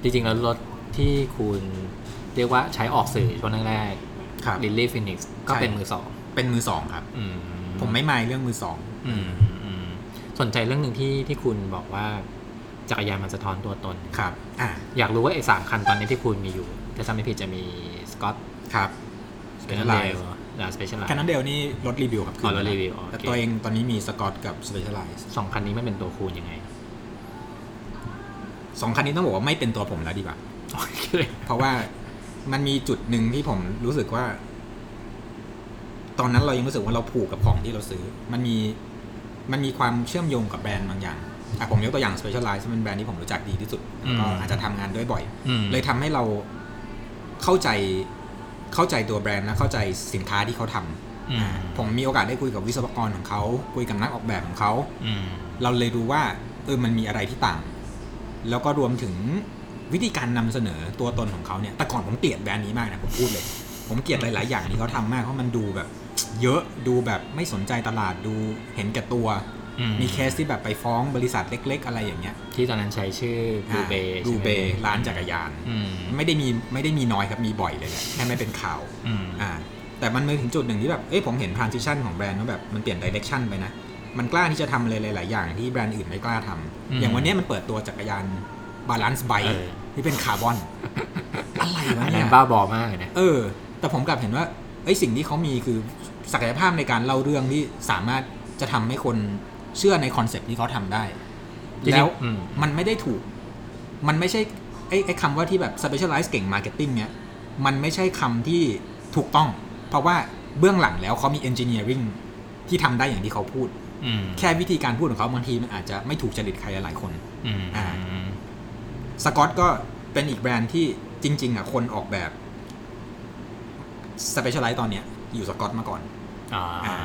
จริงๆ แล้วรถที่คุณเรียกว่าใช้ออกสื่อช่วงแรกครับลิลลี่ฟินิกซ์ก็ใช่ เป็นมือสองเป็นมือสองครับ อืมผมไม่หมายเรื่องมือสอง อืมอืมสนใจเรื่องหนึ่งที่ที่คุณบอกว่าจักรยานมันสะท้อนตัวตน ครับ อ่า อยากรู้ว่าไอ้สามคันตอนนี้ที่คุณมีอยู่ ถ้าจำไม่ผิดจะมีสกอตครับ Specialized Specialized Cannondale นี่รถรีวิวครับอ๋อรถรีวิวอ๋อโอเค แต่ตัวเองตอนนี้มีสกอตกับ Specialized สองคันนี้มันเป็นตัวคุณยังไง สองคันนี้ต้องบอกว่าไม่เป็นตัวผมแล้วดีกว่าโอเคเพราะว่ามันมีจุดหนึ่งที่ผมรู้สึกว่า ตอนนั้นเรายังรู้สึกว่าเราผูกกับของที่เราซื้อ มันมีมันมีความเชื่อมโยงกับแบรนด์บางอย่างอะผมยกตัวอย่าง Specialized ซึ่งเป็นแบรนด์ที่ผมรู้จักดีที่สุดแล้วก็อาจจะทำงานด้วยบ่อยอืมเลยทำให้เราเข้าใจเข้าใจตัวแบรนด์และเข้าใจสินค้าที่เขาทำอืมอ่าผมมีโอกาสได้คุยกับวิศวกรของเขา คุยกับนักออกแบบของเขาอืมเราเลยดูว่าเออมันมีอะไรที่ต่าง แล้วก็รวมถึงวิธีการนำเสนอตัวตนของเขาเนี่ย แต่ก่อนผมเกลียดแบรนด์นี้มากนะผมพูดเลย ผมเกลียดหลาย ๆ อย่างที่เขาทำมากเพราะมันดูแบบ เยอะดูแบบไม่สนใจตลาดดูเห็นแก่ตัวอืมีเคสที่แบบไปฟ้องบริษัทเล็ก ๆ อะไรอย่างเงี้ย ที่ตอนนั้นใช้ชื่อบูเบดูเบร้านจักรยานอืมไม่ได้มีไม่ได้มีน้อยครับมีบ่อยเลยแหละแค่ไม่เป็นข่าวอืมอ่าแต่มันมาถึงจุดหนึ่งที่แบบเอ้ยผมเห็น transition ของแบรนด์ว่าแบบมันเปลี่ยน direction ไปนะ มันกล้าที่จะทำอะไรหลาย ๆ อย่างที่แบรนด์อื่นไม่กล้าทำอืมอย่างวันเนี้ยมันเปิดตัวจักรยาน balance bike เออ ที่เป็นคาร์บอน อะไรวะอันเนี้ย นบ้าบอมากเลยนะ เออ แต่ผมกลับเห็นว่าเอ้ยสิ่งที่เขามีคือศักยภาพในการเล่าเรื่องที่สามารถจะทำให้คนเชื่อในคอนเซ็ปต์ที่เขาทำได้ จริงๆแล้วอืม มันไม่ได้ถูก มันไม่ใช่ไอ้ไอ้คำว่าที่แบบ Specialized เก่ง marketing เนี่ยมันไม่ใช่คำที่ถูกต้อง เพราะว่าเบื้องหลังแล้วเขามี engineering ที่ทำได้อย่างที่เขาพูดอืม แค่วิธีการพูดของเขาบางทีมันอาจจะไม่ถูกจริตใครหลายคนอืมอ่าสกอตก็เป็นอีกแบรนด์ที่จริง ๆอะคนออกแบบ specialize ตอนเนี้ย อยู่สกอตมาก่อนอ่าอ่า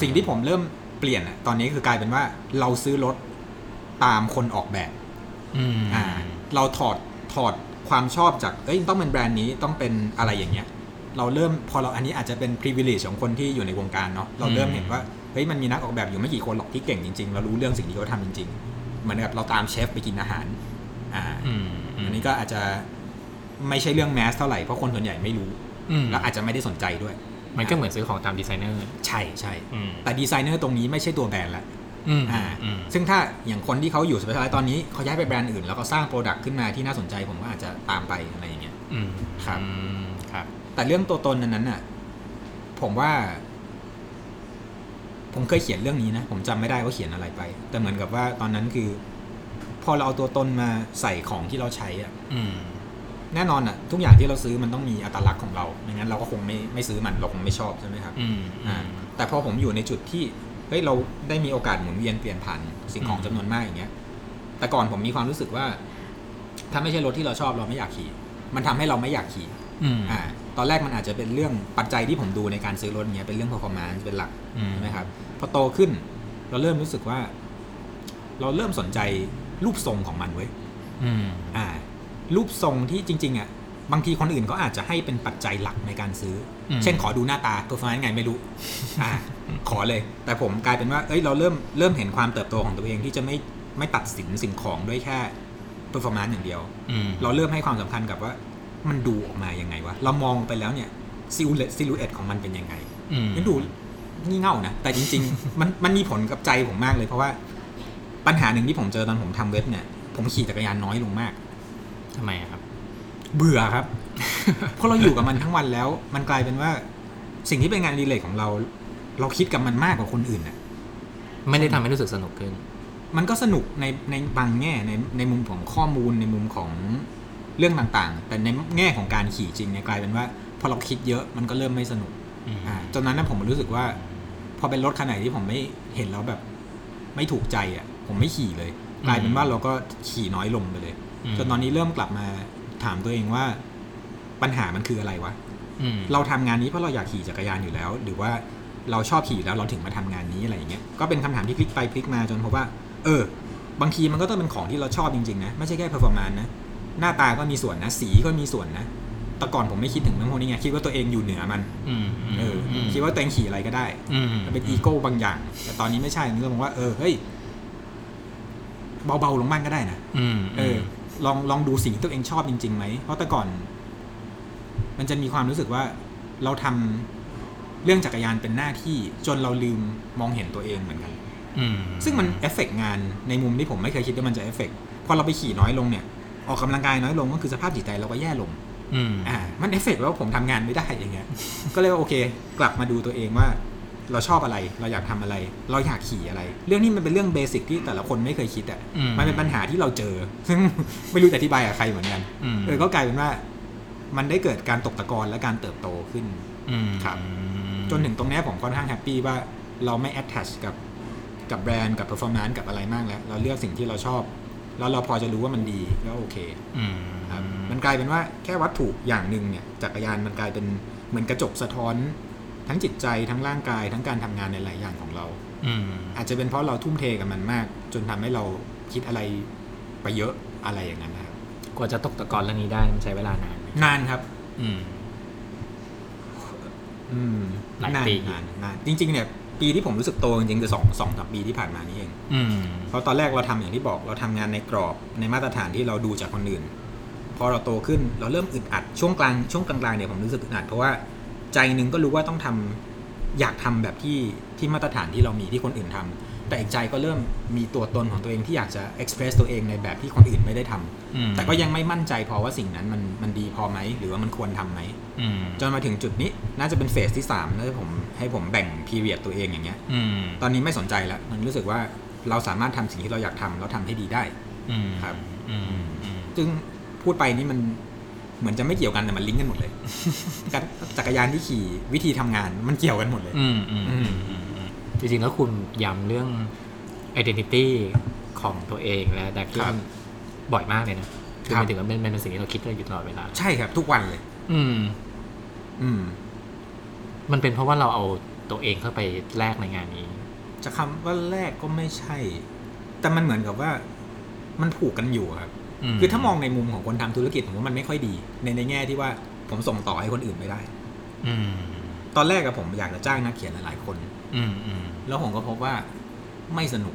สิ่งที่ผมเริ่มเปลี่ยนอะตอนนี้คือกลายเป็นว่าเราซื้อรถตามคนออกแบบอืมอ่า เราถอดถอดความชอบจากเอ้ยต้องเป็นแบรนด์นี้ต้องเป็นอะไรอย่างเงี้ย เราเริ่มพอเราอันนี้อาจจะเป็น privilege ของคนที่อยู่ในวงการเนาะเราเริ่มเห็นว่า เฮ้ยมันมีนักออกแบบอยู่ไม่กี่คนหรอกที่เก่งจริงๆเรารู้เรื่องสิ่งที่เขาทำจริงๆเหมือนกับเราตามเชฟไปกินอาหาร อ่าอืมอืมอันนี้ก็อาจจะไม่ใช่เรื่อง mass เท่าไหร่เพราะคนส่วนใหญ่ไม่รู้อืมและอาจจะไม่ได้สนใจด้วย มันก็เหมือนซื้อของตามดีไซเนอร์ใช่ใช่อืมแต่ดีไซเนอร์ตรงนี้ไม่ใช่ตัวแบรนด์ละอืมอ่าอืมซึ่งถ้าอย่างคนที่เขาอยู่ Specialized ตอนนี้เขาย้ายไปแบรนด์อื่น แล้วก็สร้าง product ขึ้นมาที่น่าสนใจผมก็อาจจะตามไปอะไรอย่างเงี้ยอืมครับอืมครับ แต่เรื่องตัวตนอันนั้นน่ะ ผมว่า ผมเคยเขียนเรื่องนี้นะ ผมจำไม่ได้ว่าเขียนอะไรไป แต่เหมือนกับว่าตอนนั้นคือ พอเราเอาตัวตนมาใส่ของที่เราใช้อะอืมแน่นอนอะ ทุกอย่างที่เราซื้อมันต้องมีอัตลักษณ์ของเราไม่งั้นเราก็คงไม่ไม่ซื้อมันเราคงไม่ชอบใช่ไหมครับอืมอ่าแต่พอผมอยู่ในจุดที่เฮ้ยเราได้มีโอกาสหมุนเวียนเปลี่ยนผ่านสิ่งของจำนวนมากอย่างเงี้ย แต่ก่อนผมมีความรู้สึกว่า ถ้าไม่ใช่รถที่เราชอบเราไม่อยากขี่ มันทำให้เราไม่อยากขี่ อืมอ่าตอนแรกมันอาจจะเป็นเรื่องปัจจัยที่ผมดูในการซื้อรถเงี้ยเป็นเรื่อง performance เป็นหลักอืมใช่ไหมครับพอโตขึ้น เราเริ่มรู้สึกว่า เราเริ่มสนใจรูปทรงของมันเว้ยอืมอ่า รูปทรงที่จริง ๆอะบางทีคนอื่นก็อาจจะให้เป็นปัจจัยหลักในการซื้ออมเช่นขอดูหน้าตา performance ไงไม่รู้อ่าขอเลย แต่ผมกลายเป็นว่า เอ้ยเราเริ่มเริ่มเห็นความเติบโตของตัวเองที่จะไม่ไม่ตัดสินสิ่งของด้วยแค่ performance อย่างเดียวอืมเราเริ่มให้ความสำคัญกับว่า มันดูออกมายังไงวะ เรามองไปแล้วเนี่ยซิลูเอตซิลูเอตของมันเป็นยังไงอืมนี่ดูงี่เง่านะ แต่จริง ๆ มันมันมีผลกับใจผมมากเลยเพราะว่า ปัญหาหนึ่งที่ผมเจอตอนผมทำเว็บเนี่ย ผมขี่จักรยานน้อยลงมากทำไมอะครับ เบื่อครับ เพราะเราอยู่กับมันทั้งวันแล้ว มันกลายเป็นว่า สิ่งที่เป็นงานอดีเลกของเรา เราคิดกับมันมากกว่าคนอื่นน่ะ ไม่ได้ทำให้รู้สึกสนุกขึ้น มันก็สนุกในในบางแง่ในในมุมของข้อมูลในมุมของ เรื่องต่างๆ แต่ในแง่ของการขี่จริงเนี่ยกลายเป็นว่า พอเราคิดเยอะมันก็เริ่มไม่สนุกอืมอ่าจนนั้นนะผมรู้สึกว่า พอเป็นรถคันไหนที่ผมไม่เห็นแล้วแบบ ไม่ถูกใจอะ ผมไม่ขี่เลย กลายเป็นว่าเราก็ขี่น้อยลงไปเลยจนตอนนี้เริ่มกลับมาถามตัวเองว่า ปัญหามันคืออะไรวะอืมเราทำงานนี้เพราะเราอยากขี่จักรยานอยู่แล้ว หรือว่าเราชอบขี่อยู่แล้วเราถึงมาทำงานนี้อะไรอย่างเงี้ยก็เป็นคำถามที่พลิกไปพลิกมาจนพบว่า เออ บางทีมันก็ต้องเป็นของที่เราชอบจริงๆนะไม่ใช่แค่ performance นะ หน้าตาก็มีส่วนนะ สีก็มีส่วนนะแต่ก่อนผมไม่คิดถึงเรื่องพวกนี้ไงคิดว่าตัวเองอยู่เหนือมันอืมเอออคิดว่าตัวเองขี่อะไรก็ได้อืมมันเป็นอีโก้บางอย่าง แต่ตอนนี้ไม่ใช่นี่เราบอกว่า เออเฮ้ยเบาๆลงบ้างก็ได้นะอืมเออ ลองลองดูสิ่งที่ตัวเองชอบจริงๆไหมเพราะแต่ก่อน มันจะมีความรู้สึกว่า เราทำเรื่องจักรยานเป็นหน้าที่จนเราลืมมองเห็นตัวเองเหมือนกันอืมซึ่งมันเอฟเฟกงานในมุมที่ผมไม่เคยคิดว่ามันจะเอฟเฟกพอเราไปขี่น้อยลงเนี่ย ออกกำลังกายน้อยลงก็คือสภาพจิตใจเราก็แย่ลงอืมอ่ามันเอฟเฟกว่าผมทำงานไม่ได้อย่างเงี้ย ก็เลยว่าโอเค กลับมาดูตัวเองว่า เราชอบอะไร เราอยากทำอะไร เราอยากขี่อะไร เรื่องนี้มันเป็นเรื่อง basic ที่แต่ละคนไม่เคยคิดอะอืมมันเป็นปัญหาที่เราเจอ ซึ่งไม่รู้จะอธิบายกับใครเหมือนกันอืมเออก็กลายเป็นว่า มันได้เกิดการตกตะกอนและการเติบโตขึ้นอืมครับ จนถึงตรงเนี้ยผมค่อนข้างแฮปปี้ว่าเราไม่ attach กับกับแบรนด์กับ performance กับอะไรมากแล้ว เราเลือกสิ่งที่เราชอบ แล้วเราพอจะรู้ว่ามันดีก็โอเคอืมครับมันกลายเป็นว่าแค่วัตถุอย่างหนึ่งเนี่ยจักรยานมันกลายเป็นเหมือนกระจกสะท้อน ทั้งจิตใจทั้งร่างกายทั้งการทำงานในหลายอย่างของเราอืมอาจจะเป็นเพราะเราทุ่มเทกับมันมาก จนทำให้เราคิดอะไรไปเยอะอะไรอย่างนั้นนะครับกว่าจะตกตะกอนเรื่องนี้ได้มันใช้เวลานานไหมนานครับ อืมอืมหลายนานปีนานนานจริง ๆ เนี่ย ปีที่ผมรู้สึกโตจริงๆคือสองสองสามปีที่ผ่านมานี้เองอืมเพราะตอนแรกเราทำอย่างที่บอกเราทำงานในกรอบในมาตรฐานที่เราดูจากคนอื่น พอเราโตขึ้นเราเริ่มอึดอัดช่วงกลางช่วงกลางๆเนี่ยผมรู้สึกอึดอัดเพราะว่าใจหนึงก็รู้ว่าต้องทำอยากทำแบบที่ที่มาตรฐานที่เรามีที่คนอื่นทำ แต่อีกใจก็เริ่มมีตัวตนของตัวเองที่อยากจะ express ตัวเองในแบบที่คนอื่นไม่ได้ทำอืมแต่ก็ยังไม่มั่นใจพอว่าสิ่งนั้นมันมันดีพอไหม หรือว่ามันควรทำไหมอืมจนมาถึงจุดนี้น่าจะเป็นเฟสที่3น่าจะผมให้ผมแบ่งพีเรียดตัวเองอย่างเงี้ยอืมตอนนี้ไม่สนใจแล้ว มันรู้สึกว่าเราสามารถทำสิ่งที่เราอยากทำแล้วทำให้ดีได้อืมครับอืมอืมซึ่งพูดไปนี่มันเหมือนจะไม่เกี่ยวกันแต่มันลิงก์กันหมดเลยการจักรยานที่ขี่วิธีทำงานมันเกี่ยวกันหมดเลย อืมอืมอืมอืมอืม จริงๆแล้วคุณย้ำเรื่อง identity ของตัวเองและดักครับบ่อยมากเลยนะคือครับหมายถึงว่ามันมันเป็นสิ่งที่เราคิดอยู่ตลอดเวลา ใช่ครับ ทุกวันเลย อืม อืม มันเป็นเพราะว่าเราเอาตัวเองเข้าไปแลกในงานนี้ จะคำว่าแรกก็ไม่ใช่ แต่มันเหมือนกับว่า มันผูกกันอยู่ครับมคือถ้ามองในมุมของคนทำธุรกิจผมว่ามันไม่ค่อยดี ในในแง่ที่ว่าผมส่งต่อให้คนอื่นไม่ได้ อืมตอนแรกอะผมอยากจะจ้างนักเขียนหลายๆคน อืมอืม แล้วผมก็พบว่าไม่สนุก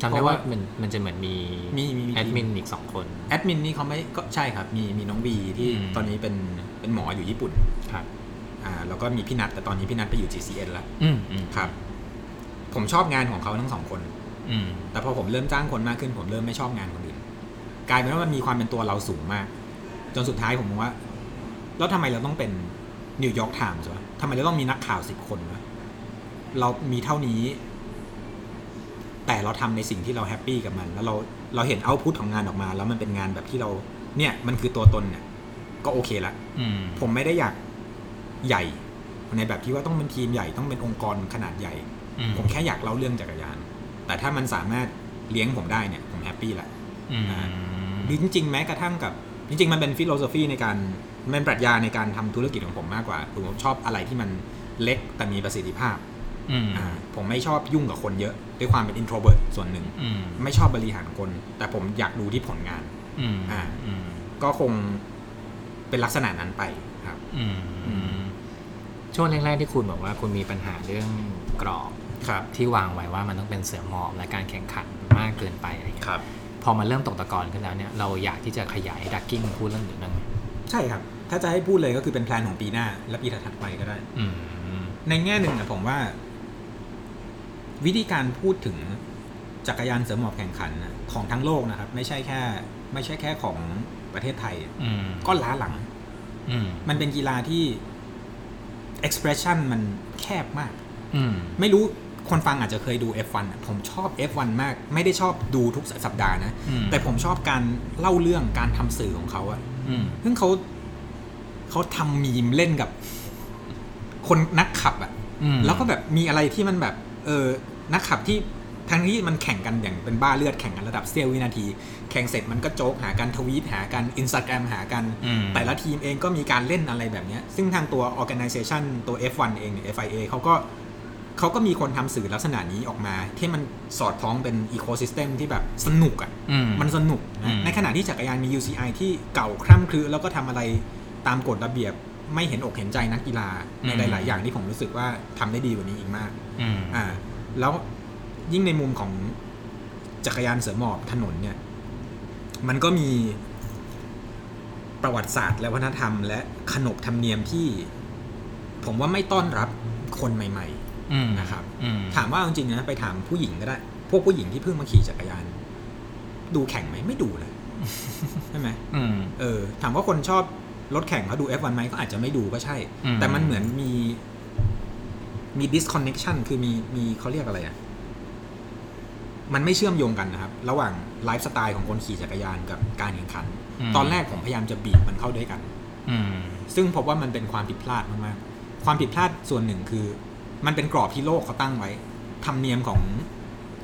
จำเพได้ราะว่าว่ามันมันจะเหมือนมีมีมีมีแอดมินอีกสองคนแอดมินนี่เขาไม่ก็ใช่ครับ มีมีน้องบีที่อืมตอนนี้เป็นเป็นหมออยู่ญี่ปุ่นครับอ่าแล้วก็มีพี่นัทแต่ตอนนี้พี่นัทไปอยู่ GCN แล้วอืมอืมครับ ผมชอบงานของเขาทั้งสองคนอืมแต่พอผมเริ่มจ้างคนมากขึ้น ผมเริ่มไม่ชอบงานคนอื่นกลายเป็นว่ามันมีความเป็นตัวเราสูงมาก จนสุดท้ายผมมองว่า แล้วทำไมเราต้องเป็น New York Times วะทำไมเราต้องมีนักข่าวสิบคนวะ เรามีเท่านี้ แต่เราทำในสิ่งที่เรา happy กับมัน แล้วเราเราเห็น output ของงานออกมา แล้วมันเป็นงานแบบที่เรา เนี่ยมันคือตัวตนเนี่ยก็โอเคละอืมผมไม่ได้อยากใหญ่ ในแบบที่ว่าต้องเป็นทีมใหญ่ต้องเป็นองค์กรขนาดใหญ่อืมผมแค่อยากเล่าเรื่องจักรยาน แต่ถ้ามันสามารถเลี้ยงผมได้เนี่ย ผม happy แหละอืมหรือจริงๆแม้กระทั่งกับ จริง ๆ มันเป็น philosophy ในการมันเป็นปรัชญาในการทำธุรกิจของผมมากกว่าผมชอบอะไรที่มันเล็กแต่มีประสิทธิภาพอืมอ่า ผมไม่ชอบยุ่งกับคนเยอะด้วยความเป็น introvert ส่วนหนึ่งอืมไม่ชอบบริหารคน แต่ผมอยากดูที่ผลงานอืมอ่าอืมก็คงเป็นลักษณะนั้นไปครับอืมอืมช่วงแรกๆที่คุณบอกว่าคุณมีปัญหาเรื่องกรอบครับ ที่วางไว้ว่ามันต้องเป็นเสือหมอบและการแข่งขันมากเกินไปอะไรเงี้ยครับพอมันเริ่มตกตะกอนขึ้นแล้วเนี่ยเราอยากที่จะขยายดักกิ้งพูดเรื่องอื่นบ้างไหมใช่ครับ ถ้าจะให้พูดเลยก็คือเป็นแพลนของปีหน้า และปีถัดๆไปก็ได้อืมในแง่หนึ่งนะผมว่า วิธีการพูดถึงจักรยานเสริมหมอบแข่งขันนะของทั้งโลกนะครับ ไม่ใช่แค่ ไม่ใช่แค่ของประเทศไทยอืมก็ล้าหลังอืมมันเป็นกีฬาที่ expression มันแคบมากอืมไม่รู้คนฟังอาจจะเคยดู F1 อะผมชอบ F1 มาก ไม่ได้ชอบดูทุกสัปดาห์นะอืมแต่ผมชอบการเล่าเรื่องการทำสื่อของเขาอะอืมซึ่งเขาเขาทำมีมเล่นกับ คนนักขับอะอืมแล้วก็แบบมีอะไรที่มันแบบ เออ นักขับที่ทั้งที่มันแข่งกันอย่างเป็นบ้าเลือดแข่งกันระดับเซลล์วินาที แข่งเสร็จมันก็โจ๊กหากันทวีตหากันอินสตาแกรมหากันอืมแต่ละทีมเองก็มีการเล่นอะไรแบบเนี้ยซึ่งทางตัว organization ตัว F1 เองเนี่ย FIA เขาก็เขาก็มีคนทำสื่อลักษณะนี้ออกมา ที่มันสอดคล้องเป็นอีโค y ิสเต็มที่แบบสนุกอะอืมมันสนุกอืนะมในขณะที่จักรยานมี UCI ที่เก่าคร่ำครึแล้วก็ทำอะไรตามกฎระเบียบไม่เห็นอกเห็นใจนักกีฬาในหลาย ๆ อย่างที่ผมรู้สึกว่าทำได้ดีกว่านี้อีกมากอืมอ่า แล้วยิ่งในมุมของจักรยานเสือหมอบถนนเนี่ย มันก็มีประวัติศาสตร์และวัฒนธรรม และขนบธรรมเนียมที่ผมว่าไม่ต้อนรับคนใหม่อืมนะครับอืมๆถามว่าเอาจริงๆนะไปถามผู้หญิงก็ได้ พวกผู้หญิงที่เพิ่งมาขี่จักรยาน ดูแข่งไหมไม่ดูเลยใช่ไหมอืมเออ ถามว่าคนชอบรถแข่งเขาดู F1 ไหมก็อาจจะไม่ดูก็ใช่อืมแต่มันเหมือนมี มี disconnection คือมีมีเขาเรียกอะไรอะ มันไม่เชื่อมโยงกันนะครับ ระหว่างไลฟ์สไตล์ของคนขี่จักรยานกับการแข่งขันอืมตอนแรกผมพยายามจะบีบมันเข้าด้วยกันอืมซึ่งพบว่ามันเป็นความผิดพลาดมากๆความผิดพลาดส่วนหนึ่งคือ มันเป็นกรอบที่โลกเขาตั้งไว้ธรรมเนียมของ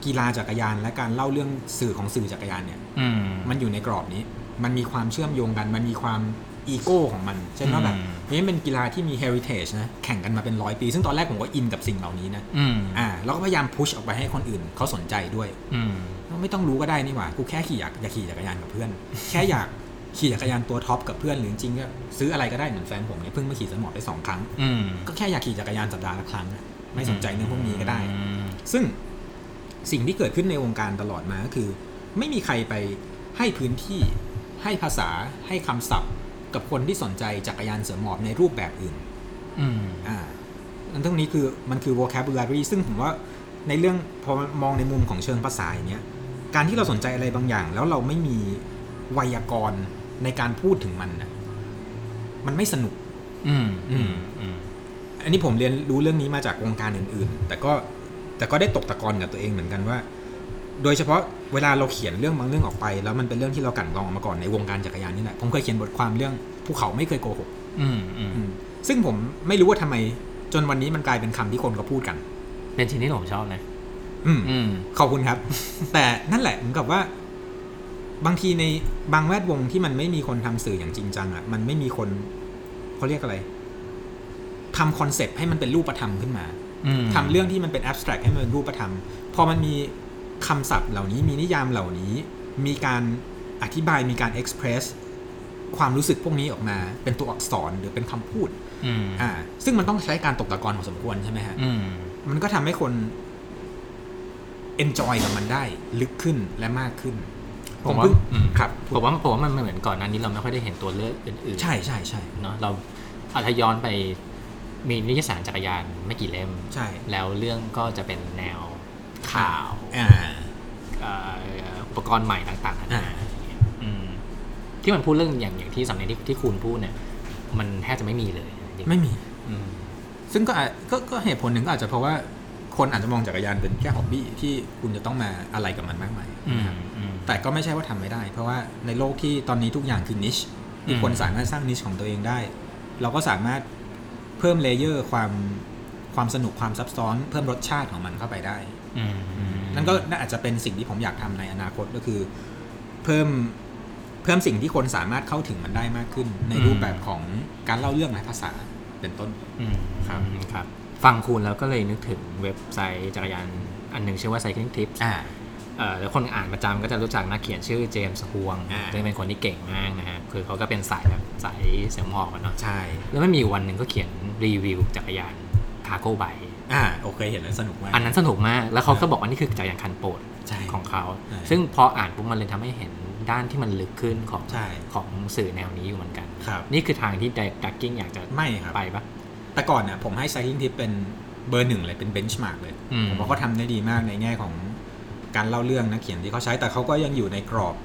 กีฬาจักรยาน และการเล่าเรื่องสื่อของสื่อจักรยานเนี่ยอืมมันอยู่ในกรอบนี้ มันมีความเชื่อมโยงกัน มันมีความ อีโก้ของมัน เช่นว่าแบบอืมนี่เป็นกีฬาที่มี heritage นะ แข่งกันมาเป็นร้อยปี ซึ่งตอนแรกผมก็อินกับสิ่งเหล่านี้นะอืมอ่าแล้วก็พยายามพุชออกไปให้คนอื่นเขาสนใจด้วยอืมไม่ต้องรู้ก็ได้นี่หว่า กูแค่ขี่อยากอยากขี่จักรยานกับเพื่อน แค่อยากขี่จักรยานตัวท็อปกับเพื่อนหรือจริงๆก็ซื้ออะไรก็ได้เหมือนแฟนผมเนี่ยเพิ่งมาขี่สมอร์ได้สองครั้งอืมก็แค่อยากขี่จักรยานสัปดาห์ละครั้งนะไม่สนใจเรื่องพวกนี้ก็ได้อืมซึ่งสิ่งที่เกิดขึ้นในวงการตลอดมาก็คือ ไม่มีใครไปให้พื้นที่ให้ภาษาให้คำศัพท์ กับคนที่สนใจจักรยานเสือหมอบในรูปแบบอื่น อืมอ่าอันตรงนี้คือมันคือ vocabulary ซึ่งผมว่าในเรื่องพอมองในมุมของเชิงภาษาอย่างเนี้ย การที่เราสนใจอะไรบางอย่าง แล้วเราไม่มีไวยากรณ์ในการพูดถึงมันนะมันไม่สนุก อืม อืม อืม อันนี้ผมเรียนรู้เรื่องนี้มาจากวงการอื่น ๆ แต่ก็แต่ก็ได้ตกตะกอนกับตัวเองเหมือนกันว่า โดยเฉพาะเวลาเราเขียนเรื่องบางเรื่องออกไป แล้วมันเป็นเรื่องที่เรากลั่นกรองออกมาก่อนในวงการจักรยานนี่แหละผมเคยเขียนบทความเรื่องภูเขาไม่เคยโกหกอืมอืมอืมซึ่งผมไม่รู้ว่าทำไม จนวันนี้มันกลายเป็นคำที่คนเขาพูดกัน เป็นชิ้นที่ผมชอบนะอืมอืมขอบคุณครับ แต่นั่นแหละเหมือนกับว่า บางทีในบางแวดวงที่มันไม่มีคนทำสื่ออย่างจริงจังอะ มันไม่มีคนเขาเรียกอะไรทำคอนเซปต์ให้มันเป็นรูปธรรมขึ้นมาอืมทำเรื่องที่มันเป็น abstract ให้มันเป็นรูปธรรมพอมันมี คำศัพท์เหล่านี้มีนิยามเหล่านี้ มีการอธิบายมีการเอ็กซ์เพรสความรู้สึกพวกนี้ออกมา เป็นตัวอักษรหรือเป็นคำพูดอืมอ่า ซึ่งมันต้องใช้การตกตะกอนพอสมควรใช่ไหมฮะอืมมันก็ทำให้คน enjoy กับมันได้ลึกขึ้นและมากขึ้น ผมว่าเพิ่งอืมครับผมว่าผมว่ามันเหมือนก่อนหน้านี้เราไม่ค่อยได้เห็นตัวเลือกอื่นๆ ใช่ใช่ใช่เนาะเราอาจจะย้อนไปมีนิยสารจักรยานไม่กี่เล่ม ใช่ แล้วเรื่องก็จะเป็นแนวข่าว อ่าเอ่ออุปกรณ์ใหม่ต่างๆนานาอ่าอืมที่มันพูดเรื่องอย่างอย่างที่สำเนียงที่ที่คุณพูดเนี่ย มันแทบจะไม่มีเลยจริงๆไม่มีอืมซึ่งก็อาจก็ก็เหตุผลหนึ่งก็อาจจะเพราะว่าคนอาจจะมองจักรยานเป็นแค่ hobby ที่คุณจะต้องมาอะไรกับมันมากมายอืมนะครับอืมแต่ก็ไม่ใช่ว่าทำไม่ได้ เพราะว่าในโลกที่ตอนนี้ทุกอย่างคือ niche ที่อืมคนสามารถสร้าง niche ของตัวเองได้ เราก็สามารถเพิ่ม layer ความความสนุกความซับซ้อน เพิ่มรสชาติของมันเข้าไปได้ อืมอืม นั่นก็น่าอาจจะเป็นสิ่งที่ผมอยากทำในอนาคตก็คือ เพิ่มเพิ่มสิ่งที่คนสามารถเข้าถึงมันได้มากขึ้น ในรูปแบบของการเล่าเรื่องในภาษาเป็นต้นอืมครับครับ ฟังคุณแล้วก็เลยนึกถึงเว็บไซต์จักรยานอันหนึ่งชื่อว่า Cycling Tips อ่าเอ่อแล้วคนอ่านประจำก็จะรู้จักนักเขียนชื่อเจมส์ฮวงอ่าซึ่งเป็นคนที่เก่งมากนะฮะ คือเขาก็เป็นสายแบบสายเสียงหมอกอะเนาะ ใช่ แล้วไม่มีวันหนึ่งก็เขียนรีวิวจักรยานคาร์โก้ไบ อ่าโอเคเห็นแล้วสนุกมาก อันนั้นสนุกมาก แล้วเขาก็บอกว่านี่คือจักรยานคันโปรดใช่ของเขาใช่ซึ่งพออ่านปุ๊บมันเลยทำให้เห็นด้านที่มันลึกขึ้นของใช่ของสื่อแนวนี้อยู่เหมือนกันครับนี่คือทางที่ดักกิ้งอยากจะไม่ครับไปปะแต่ก่อนเนี่ยผมให้ Cycling Tip เป็นเบอร์หนึ่งเลยเป็นเบนช์มาร์กเลยอืมผมว่าเขาทำได้ดีมากในแง่ของการเล่าเรื่องนักเขียนที่เขาใช้แต่เขาก็ยังอยู่ในกรอบ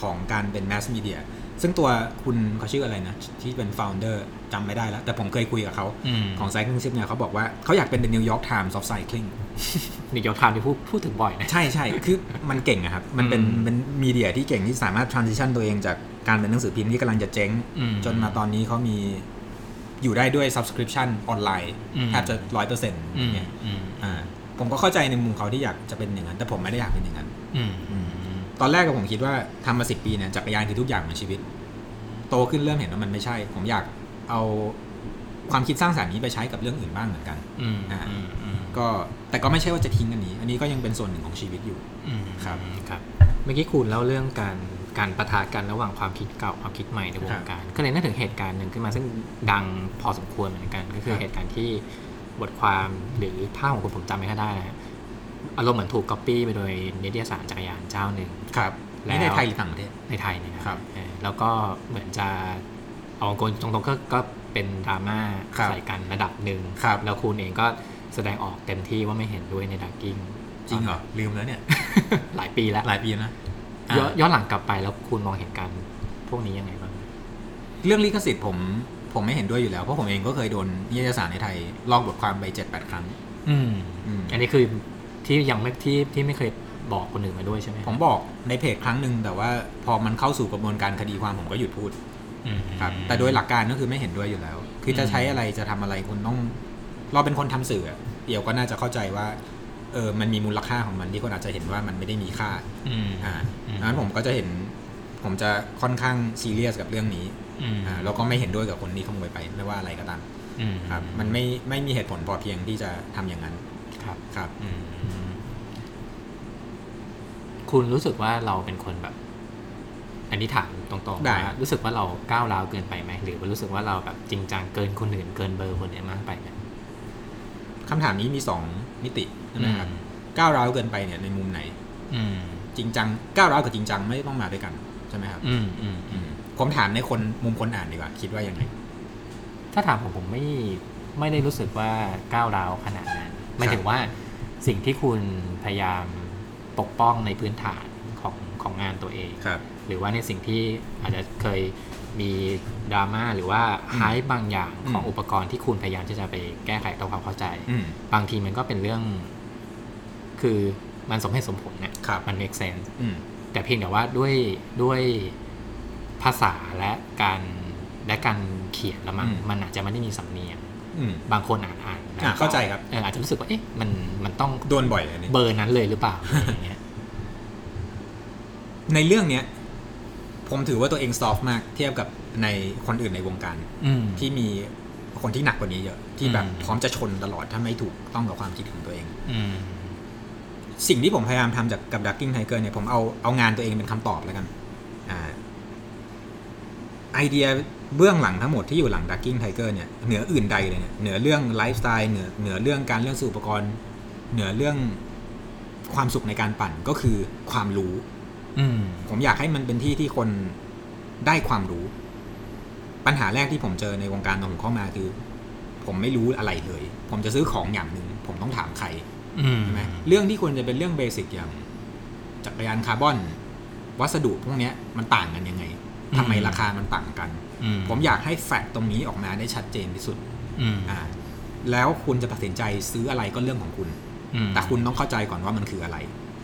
ของการเป็นแมสมีเดียซึ่งตัวคุณเขาชื่ออะไรนะ ที่เป็น founder จำไม่ได้แล้ว แต่ผมเคยคุยกับเขามของ Cycling Tip เนี่ยเขาบอกว่าเขาอยากเป็น The New York Times of Cycling นี่ยกทามที่พูดพูดถึงบ่อยนะ ใช่ใช่คือมันเก่งอะครับ มันเป็นอืมเป็นมีเดียที่เก่งที่สามารถ transition ตัวเองจากการเป็นหนังสือพิมพ์ที่กำลังจะเจ๊งอืมจนมาตอนนี้เขามีอยู่ได้ด้วย subscription ออนไลน์อืมแทบจะร้อยเปอร์เซ็นต์อืมเนี่ยอืมอ่าผมก็เข้าใจในมุมเขาที่อยากจะเป็นอย่างนั้น แต่ผมไม่ได้อยากเป็นอย่างนั้นอืมอืมตอนแรกก็ผมคิดว่าทำมาสิปีเนี่ยจักรยานคือทุกอย่างในชีวิต โตขึ้นเริ่มเห็นว่ามันไม่ใช่ ผมอยาก เอาความคิดสร้างสรรค์นี้ไปใช้กับเรื่องอื่นบ้างเหมือนกันอืมอ่าอืมอืมก็แต่ก็ไม่ใช่ว่าจะทิ้งอันนี้ อันนี้ก็ยังเป็นส่วนหนึ่งของชีวิตอยู่อืมครับครับเมื่อกี้คุณเล่าเรื่องการการประทะกันระหว่างความคิดเก่าความคิดใหม่ในวครังบการ ก็เลยนึกถึงเหตุการณ์หนึ่งขึ้นมาซึ่งดังพอสมควรเหมือนกัน ก็คือครับเหตุการณ์ที่บทความหรือท่าของคุณผมจำไม่ค่อยได้นะฮะอารมณ์เหมือนถูกก๊อปปี้ไปโดยนิตยสารจักรยานเจ้าหนึ่งครับแล้วนี่ในไทยหรือต่างประเทศในไทยเนยนะครับเออแล้วก็เหมือนจะ เอาตรงๆก็ก็เป็นดราม่าครับใส่กันระดับหนึ่งครับ แล้วคุณเองก็แสดงออกเต็มที่ว่าไม่เห็นด้วยในดักกิ้ง จริงเหรอ ลืมแล้วเนี่ย หลายปีแล้ว หลายปีแล้วนะย้อนอ่าย้อนหลังกลับไปแล้วคุณมองเห็นการพวกนี้ยังไงบ้าง เรื่องลิขสิทธิ์ผมผมไม่เห็นด้วยอยู่แล้ว เพราะผมเองก็เคยโดนนิตยสารในไทย ลอกบทความไปเจ็ดแปดครั้งอืม อืม อันนี้คือที่ยังไม่ที่ที่ไม่เคยบอกคนอื่นมาด้วยใช่ไหมผมบอกในเพจครั้งหนึ่งแต่ว่าพอมันเข้าสู่กระบวนการคดีความผมก็หยุดพูดอืม ครับแต่โดยหลักการก็คือไม่เห็นด้วยอยู่แล้ว คือจะใช้อะไรจะทำอะไรคุณต้อง เราเป็นคนทำสื่ออะเดี๋ยวก็น่าจะเข้าใจว่าเออมันมีมูลค่าของมันที่คนอาจจะเห็นว่ามันไม่ได้มีค่าอืมอ่าอืมดังนั้นผมก็จะเห็น ผมจะค่อนข้างซีเรียสกับเรื่องนี้อืมอ่าแล้วก็ไม่เห็นด้วยกับคนที่ขโมยไปไม่ว่าอะไรก็ตามอืมครับมันไม่ไม่มีเหตุผลพอเพียงที่จะทำอย่างนั้น ครับครับอืมคุณรู้สึกว่าเราเป็นคนแบบ อันนี้ถามตรงๆได้ ว่ารู้สึกว่าเราก้าวร้าวเกินไปไหมหรือว่ารู้สึกว่าเราแบบจริงจังเกินคนอื่นเกินเบอร์คนอื่นมากไปไหมคำถามนี้มีสองมิติใช่ไหมครับอืมก้าวร้าวเกินไปเนี่ยในมุมไหน อืม จริงจังก้าวร้าวกับจริงจังไม่ต้องมาด้วยกันใช่ไหมครับอืมอืมอือืมมผมถามในคนมุมคนอ่านดีกว่า คิดว่ายังไง ถ้าถามผมผมไม่ไม่ได้รู้สึกว่าก้าวร้าวขนาดนั้นหมายถึงว่าสิ่งที่คุณพยายามปกป้องในพื้นฐานของของงานตัวเอง ครับ หรือว่าในสิ่งที่อาจจะเคยมีดราม่าหรือว่าอืมไฮบางอย่างของอืมอุปกรณ์ที่คุณพยายามที่จะไปแก้ไขทำความเข้าใจอืมบางทีมันก็เป็นเรื่อง คือมันสมเหตุสมผลเนี่ยครับมัน make sense อืมแต่เพียงแต่ว่าด้วยด้วยภาษาและการและการเขียนละมั้งอืมมันอาจจะไม่ได้มีสำเนียงอืมบางคนอ่านอ่านอะเข้าใจครับเอออาจจะรู้สึกว่าเอ๊ะมันมันต้องโดนบ่อยอันนี้เบอร์นั้นเลยหรือเปล่าอะไรอย่างเงี้ยในเรื่องเนี้ย ผมถือว่าตัวเองซอฟต์มากเทียบกับในคนอื่นในวงการอืมที่มีคนที่หนักกว่านี้เยอะ ที่แบบอืมพร้อมจะชนตลอดถ้าไม่ถูกต้องกับความคิดของตัวเองอืมสิ่งที่ผมพยายามทำจากกับ Ducking Tiger เนี่ยผมเอาเอางานตัวเองเป็นคำตอบแล้วกันอ่าไอเดียเบื้องหลังทั้งหมดที่อยู่หลัง Ducking Tiger เนี่ยเหนืออื่นใดเลยเนี่ยเหนือเรื่องไลฟ์สไตล์เหนือเหนือเรื่องการเรื่องซื้ออุปกรณ์ เหนือเรื่องความสุขในการปั่นก็คือความรู้ อืมผมอยากให้มันเป็นที่ที่คนได้ความรู้ ปัญหาแรกที่ผมเจอในวงการตอนผมเข้ามาคือ ผมไม่รู้อะไรเลย ผมจะซื้อของอย่างหนึ่งผมต้องถามใครอืมใช่ไหมเรื่องที่ควรจะเป็นเรื่องเบสิกอย่าง จักรยานคาร์บอน วัสดุพวกเนี้ยมันต่างกันยังไงทำไมราคามันต่างกันอืมผมอยากให้แฟกต์ตรงนี้ออกมาได้ชัดเจนที่สุดอืมอ่า แล้วคุณจะตัดสินใจซื้ออะไรก็เรื่องของคุณอืมแต่คุณต้องเข้าใจก่อนว่ามันคืออะไร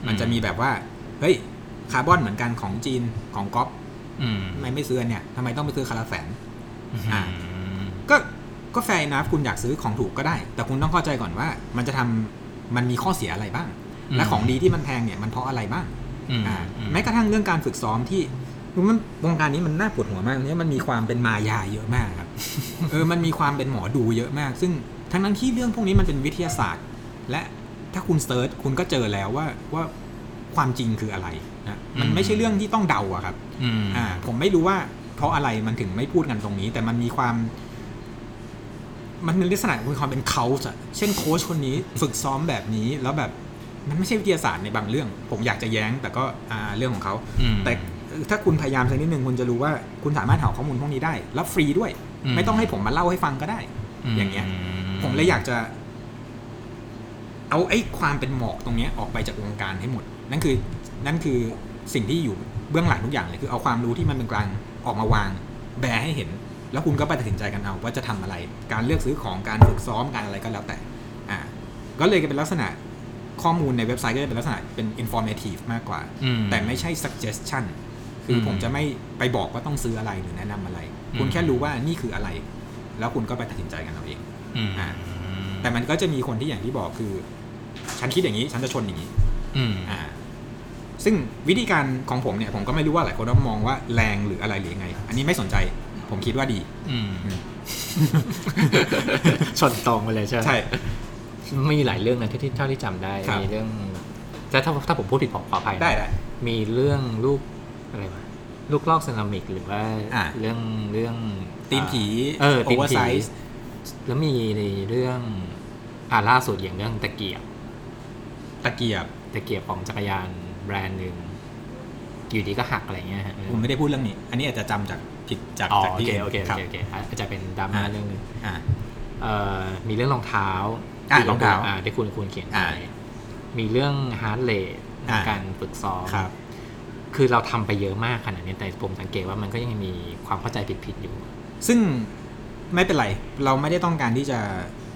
มันจะมีแบบว่า เฮ้ย คาร์บอนเหมือนกันของจีนของก๊อฟอืมทำไมไม่ซื้ออันเนี่ยทำไมต้องไปซื้อคาราแสนอ่าอืมก็ก็แฟร์นะคุณอยากซื้อของถูกก็ได้ แต่คุณต้องเข้าใจก่อนว่า มันจะทำมันมีข้อเสียอะไรบ้าง และของดีที่มันแพงเนี่ยมันเพราะอะไรบ้างอืมอ่าอืมแม้กระทั่งเรื่องการฝึกซ้อมที่มันวงการนี้มันน่าปวดหัวมากเนี่ยมันมีความเป็นมายาเยอะมากครับเออมันมีความเป็นหมอดูเยอะมาก ซึ่งทั้งนั้นที่เรื่องพวกนี้มันเป็นวิทยาศาสตร์ และถ้าคุณเซิร์ชคุณก็เจอแล้วว่าว่าความจริงคืออะไร นะมันไม่ใช่เรื่องที่ต้องเดาอะครับอืมอ่า ผมไม่รู้ว่า เพราะอะไรมันถึงไม่พูดกันตรงนี้ แต่มันมีความ มันเป็นลักษณะมีความเป็นเขาอะเช่นโค้ชคนนี้ฝึกซ้อมแบบนี้แล้วแบบมันไม่ใช่วิทยาศาสตร์ในบางเรื่อง ผมอยากจะแย้ง แต่ก็อ่าเรื่องของเขาอืมแต่ถ้าคุณพยายามสักนิดนึงคุณจะรู้ว่าคุณสามารถหาข้อมูลพวกนี้ได้ แล้วฟรีด้วยอืมไม่ต้องให้ผมมาเล่าให้ฟังก็ได้ อย่างเงี้ยมผมเลยอยากจะ เอาไอ้ความเป็นหมอกตรงเนี้ยออกไปจากวงการให้หมด นั่นคือ นั่นคือสิ่งที่อยู่เบื้องหลังทุกอย่างเลยคือเอาความรู้ที่มันเป็นกลางออกมาวางแบร์ให้เห็น แล้วคุณก็ไปตัดสินใจกันเอาว่าจะทำอะไร การเลือกซื้อของการฝึกซ้อมการอะไรก็แล้วแต่อ่าก็เลยเป็นลักษณะข้อมูลในเว็บไซต์ก็จะเป็นลักษณะเป็น informative มากกว่าอืมแต่ไม่ใช่ suggestion คืออมผมจะไม่ไปบอกว่าต้องซื้ออะไรหรือแนะนำอะไรอืมคุณแค่รู้ว่านี่คืออะไร แล้วคุณก็ไปตัดสินใจกันเอาเองอืมอ่าแต่มันก็จะมีคนที่อย่างที่บอกคือ ฉันคิดอย่างนี้ ฉันจะชนอย่างนี้อืมอ่า ซึ่งวิธีการของผมเนี่ยผมก็ไม่รู้ว่าหลายคนมองว่าแรงหรืออะไรหรือยังไง อันนี้ไม่สนใจ ผมคิดว่าดีอืมอืมชนตรงไปเลยใช่ไหมใช่มีหลายเรื่องนะที่ที่เท่าที่จำได้ครับมีเรื่องแต่ถ้าถ้าผมพูดผิดขอขออภัยนะได้ได้มีเรื่องลูกอะไรวะลูกลอกเซรามิกหรือว่าอ่าเรื่องเรื่องตีนผีเออตีนผี oversize แล้วมีในเรื่องอ่าล่าสุดอย่างเรื่องตะเกียบ ตะเกียบตะเกียบของจักรยาน แบรนด์หนึ่งอยู่ดีก็หักอะไรเงี้ยฮะผมไม่ได้พูดเรื่องนี้ อันนี้อาจจะจำจากผิดจากอ๋อจากโอที่เคอื่นโอเคคโอรับเคโอเคอาจจะเป็นดราม่าอ่าเรื่องหนึงอ่าเอ่อมีเรื่องรองเท้าอะที่รองเท้าอ่าที่คุณคุณเขียนอ่าไปมีเรื่องฮาร์ดเรทอ่าการฝึกซ้อมครับ คือเราทำไปเยอะมากขนาดนี้แต่ผมสังเกตว่ามันก็ยังมีความเข้าใจผิดๆอยู่ ซึ่งไม่เป็นไร เราไม่ได้ต้องการที่จะ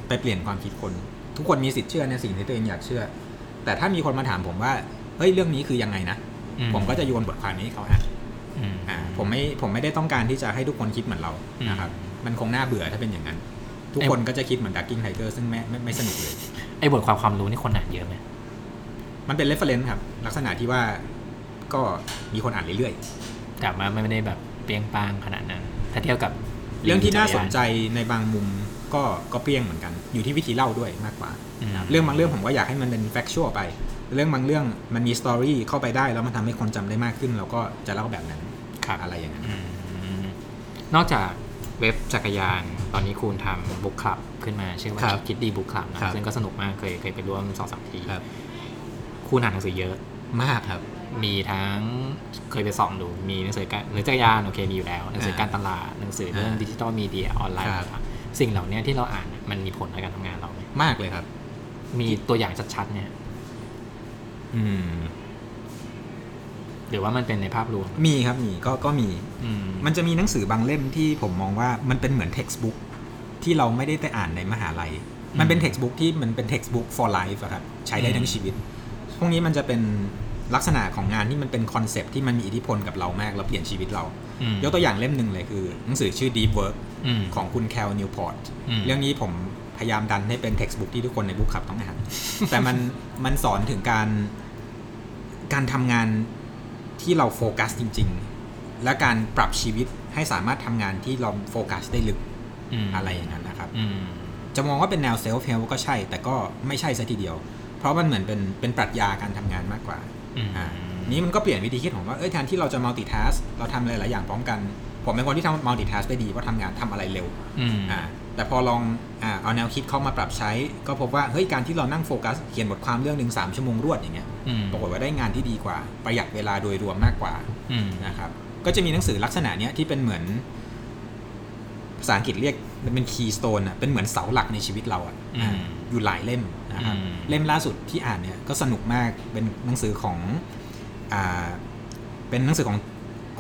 ไปเปลี่ยนความคิดคน ทุกคนมีสิทธิ์เชื่อในสิ่งที่ตัวเองอยากเชื่อ แต่ถ้ามีคนมาถามผมว่า เฮ้ยเรื่องนี้คือยังไงนะอืมผมก็จะโยนบทความนี้ให้เขาอ่านอืมอ่าผมไม่ผมไม่ได้ต้องการที่จะให้ทุกคนคิดเหมือนเราอืมนะครับมันคงน่าเบื่อถ้าเป็นอย่างนั้น ทุกไอ้คนก็จะคิดเหมือนดักกิ้งไทเกอร์ซึ่งไม่ไม่ไม่สนุกเลยไอ้บทความความรู้นี่คนอ่านเยอะไหมมันเป็น reference ครับลักษณะที่ว่าก็มีคนอ่านเรื่อยแต่ว่าไม่ได้แบบเปรี้ยงป้างขนาดนั้น ถ้าเทียบกับๆเรื่องที่น่าสนใจในบางมุมก็ก็เปรี้ยงเหมือนกัน อยู่ที่วิธีเล่าด้วยมากกว่าอืมเรื่องบางเรื่องผมก็อยากให้มันเป็น factual ไป เรื่องบางเรื่องมันมี story เข้าไปได้แล้วมันทำให้คนจำได้มากขึ้น เราก็จะเล่าแบบนั้นครับอะไรอย่างนั้นอืมนอกจากเว็บจักรยาน ตอนนี้คุณทำ book clubขึ้นมาชื่อว่าครับคิดดีบุ๊คคลับนะครับซึ่งก็สนุกมากเคยเคยไปร่วมสองสามทีครับคุณอ่านหนังสือเยอะมากครับ มีทั้งเคยไปส่องดู มีหนังสือการหรือจักรยานโอเคมีอยู่แล้วหนังสือการตลาดหนังสือเรื่องอ่าดิจิทัลมีเดียออนไลน์ครับต่างๆสิ่งเหล่านี้ที่เราอ่านเนี่ยมันมีผลในการทำงานเราไหมมากเลยครับ มีตัวอย่างชัดๆเนี่ย อืมหรือว่ามันเป็นในภาพรวม มีครับมีก็ก็มีอืมมันจะมีหนังสือบางเล่มที่ผมมองว่ามันเป็นเหมือน textbook ที่เราไม่ได้ไปอ่านในมหาลัย มันเป็น textbook ที่มันเป็น textbook for life อะครับใช้ได้ทั้งชีวิต พวกนี้มันจะเป็นลักษณะของงานที่มันเป็น concept ที่มันมีอิทธิพลกับเรามากแล้วเปลี่ยนชีวิตเราอืมยกตัวอย่างเล่มหนึ่งเลยคือ หนังสือชื่อ Deep Work อืมของคุณ Cal Newport อืมเรื่องนี้ผมพยายามดันให้เป็น textbook ที่ทุกคนใน book club ต้องอ่านแต่มันมันสอนถึงการ การทำงานที่เราโฟกัสจริง ๆ และการปรับชีวิตให้สามารถทำงานที่เราโฟกัสได้ลึกมอะไรอย่างนั้นนะครับอืมจะมองว่าเป็นแนวเซลฟ์เฮลก็ใช่ แต่ก็ไม่ใช่ซะทีเดียว เพราะมันเหมือนเป็นเป็นปรัชญาการทำงานมากกว่าอืมอ่านี้มันก็เปลี่ยนวิธีคิดของว่าเอ้ยแทนที่เราจะ multitask เราทำอะไรหลายอย่างพร้อมกัน ผมเป็นคนที่ทำ multitask ได้ดีเพราะทำงานทำอะไรเร็วอืมอ่า แต่พอลองอ่าเอาแนวคิดเข้ามาปรับใช้ ก็พบว่าเฮ้ยการที่เรานั่งโฟกัสเขียนบทความเรื่องหนึ่งสามชั่วโมงรวดอย่างเงี้ยอืมปรากฏว่าได้งานที่ดีกว่า ประหยัดเวลาโดยรวมมากกว่าอืมนะครับก็จะมีหนังสือลักษณะเนี้ยที่เป็นเหมือน ภาษาอังกฤษเรียกมันเป็น keystone อะเป็นเหมือนเสาหลักในชีวิตเราอะอืมอยู่หลายเล่มนะครับอืมเล่มล่าสุดที่อ่านเนี่ยก็สนุกมากเป็นหนังสือของอ่าเป็นหนังสือของ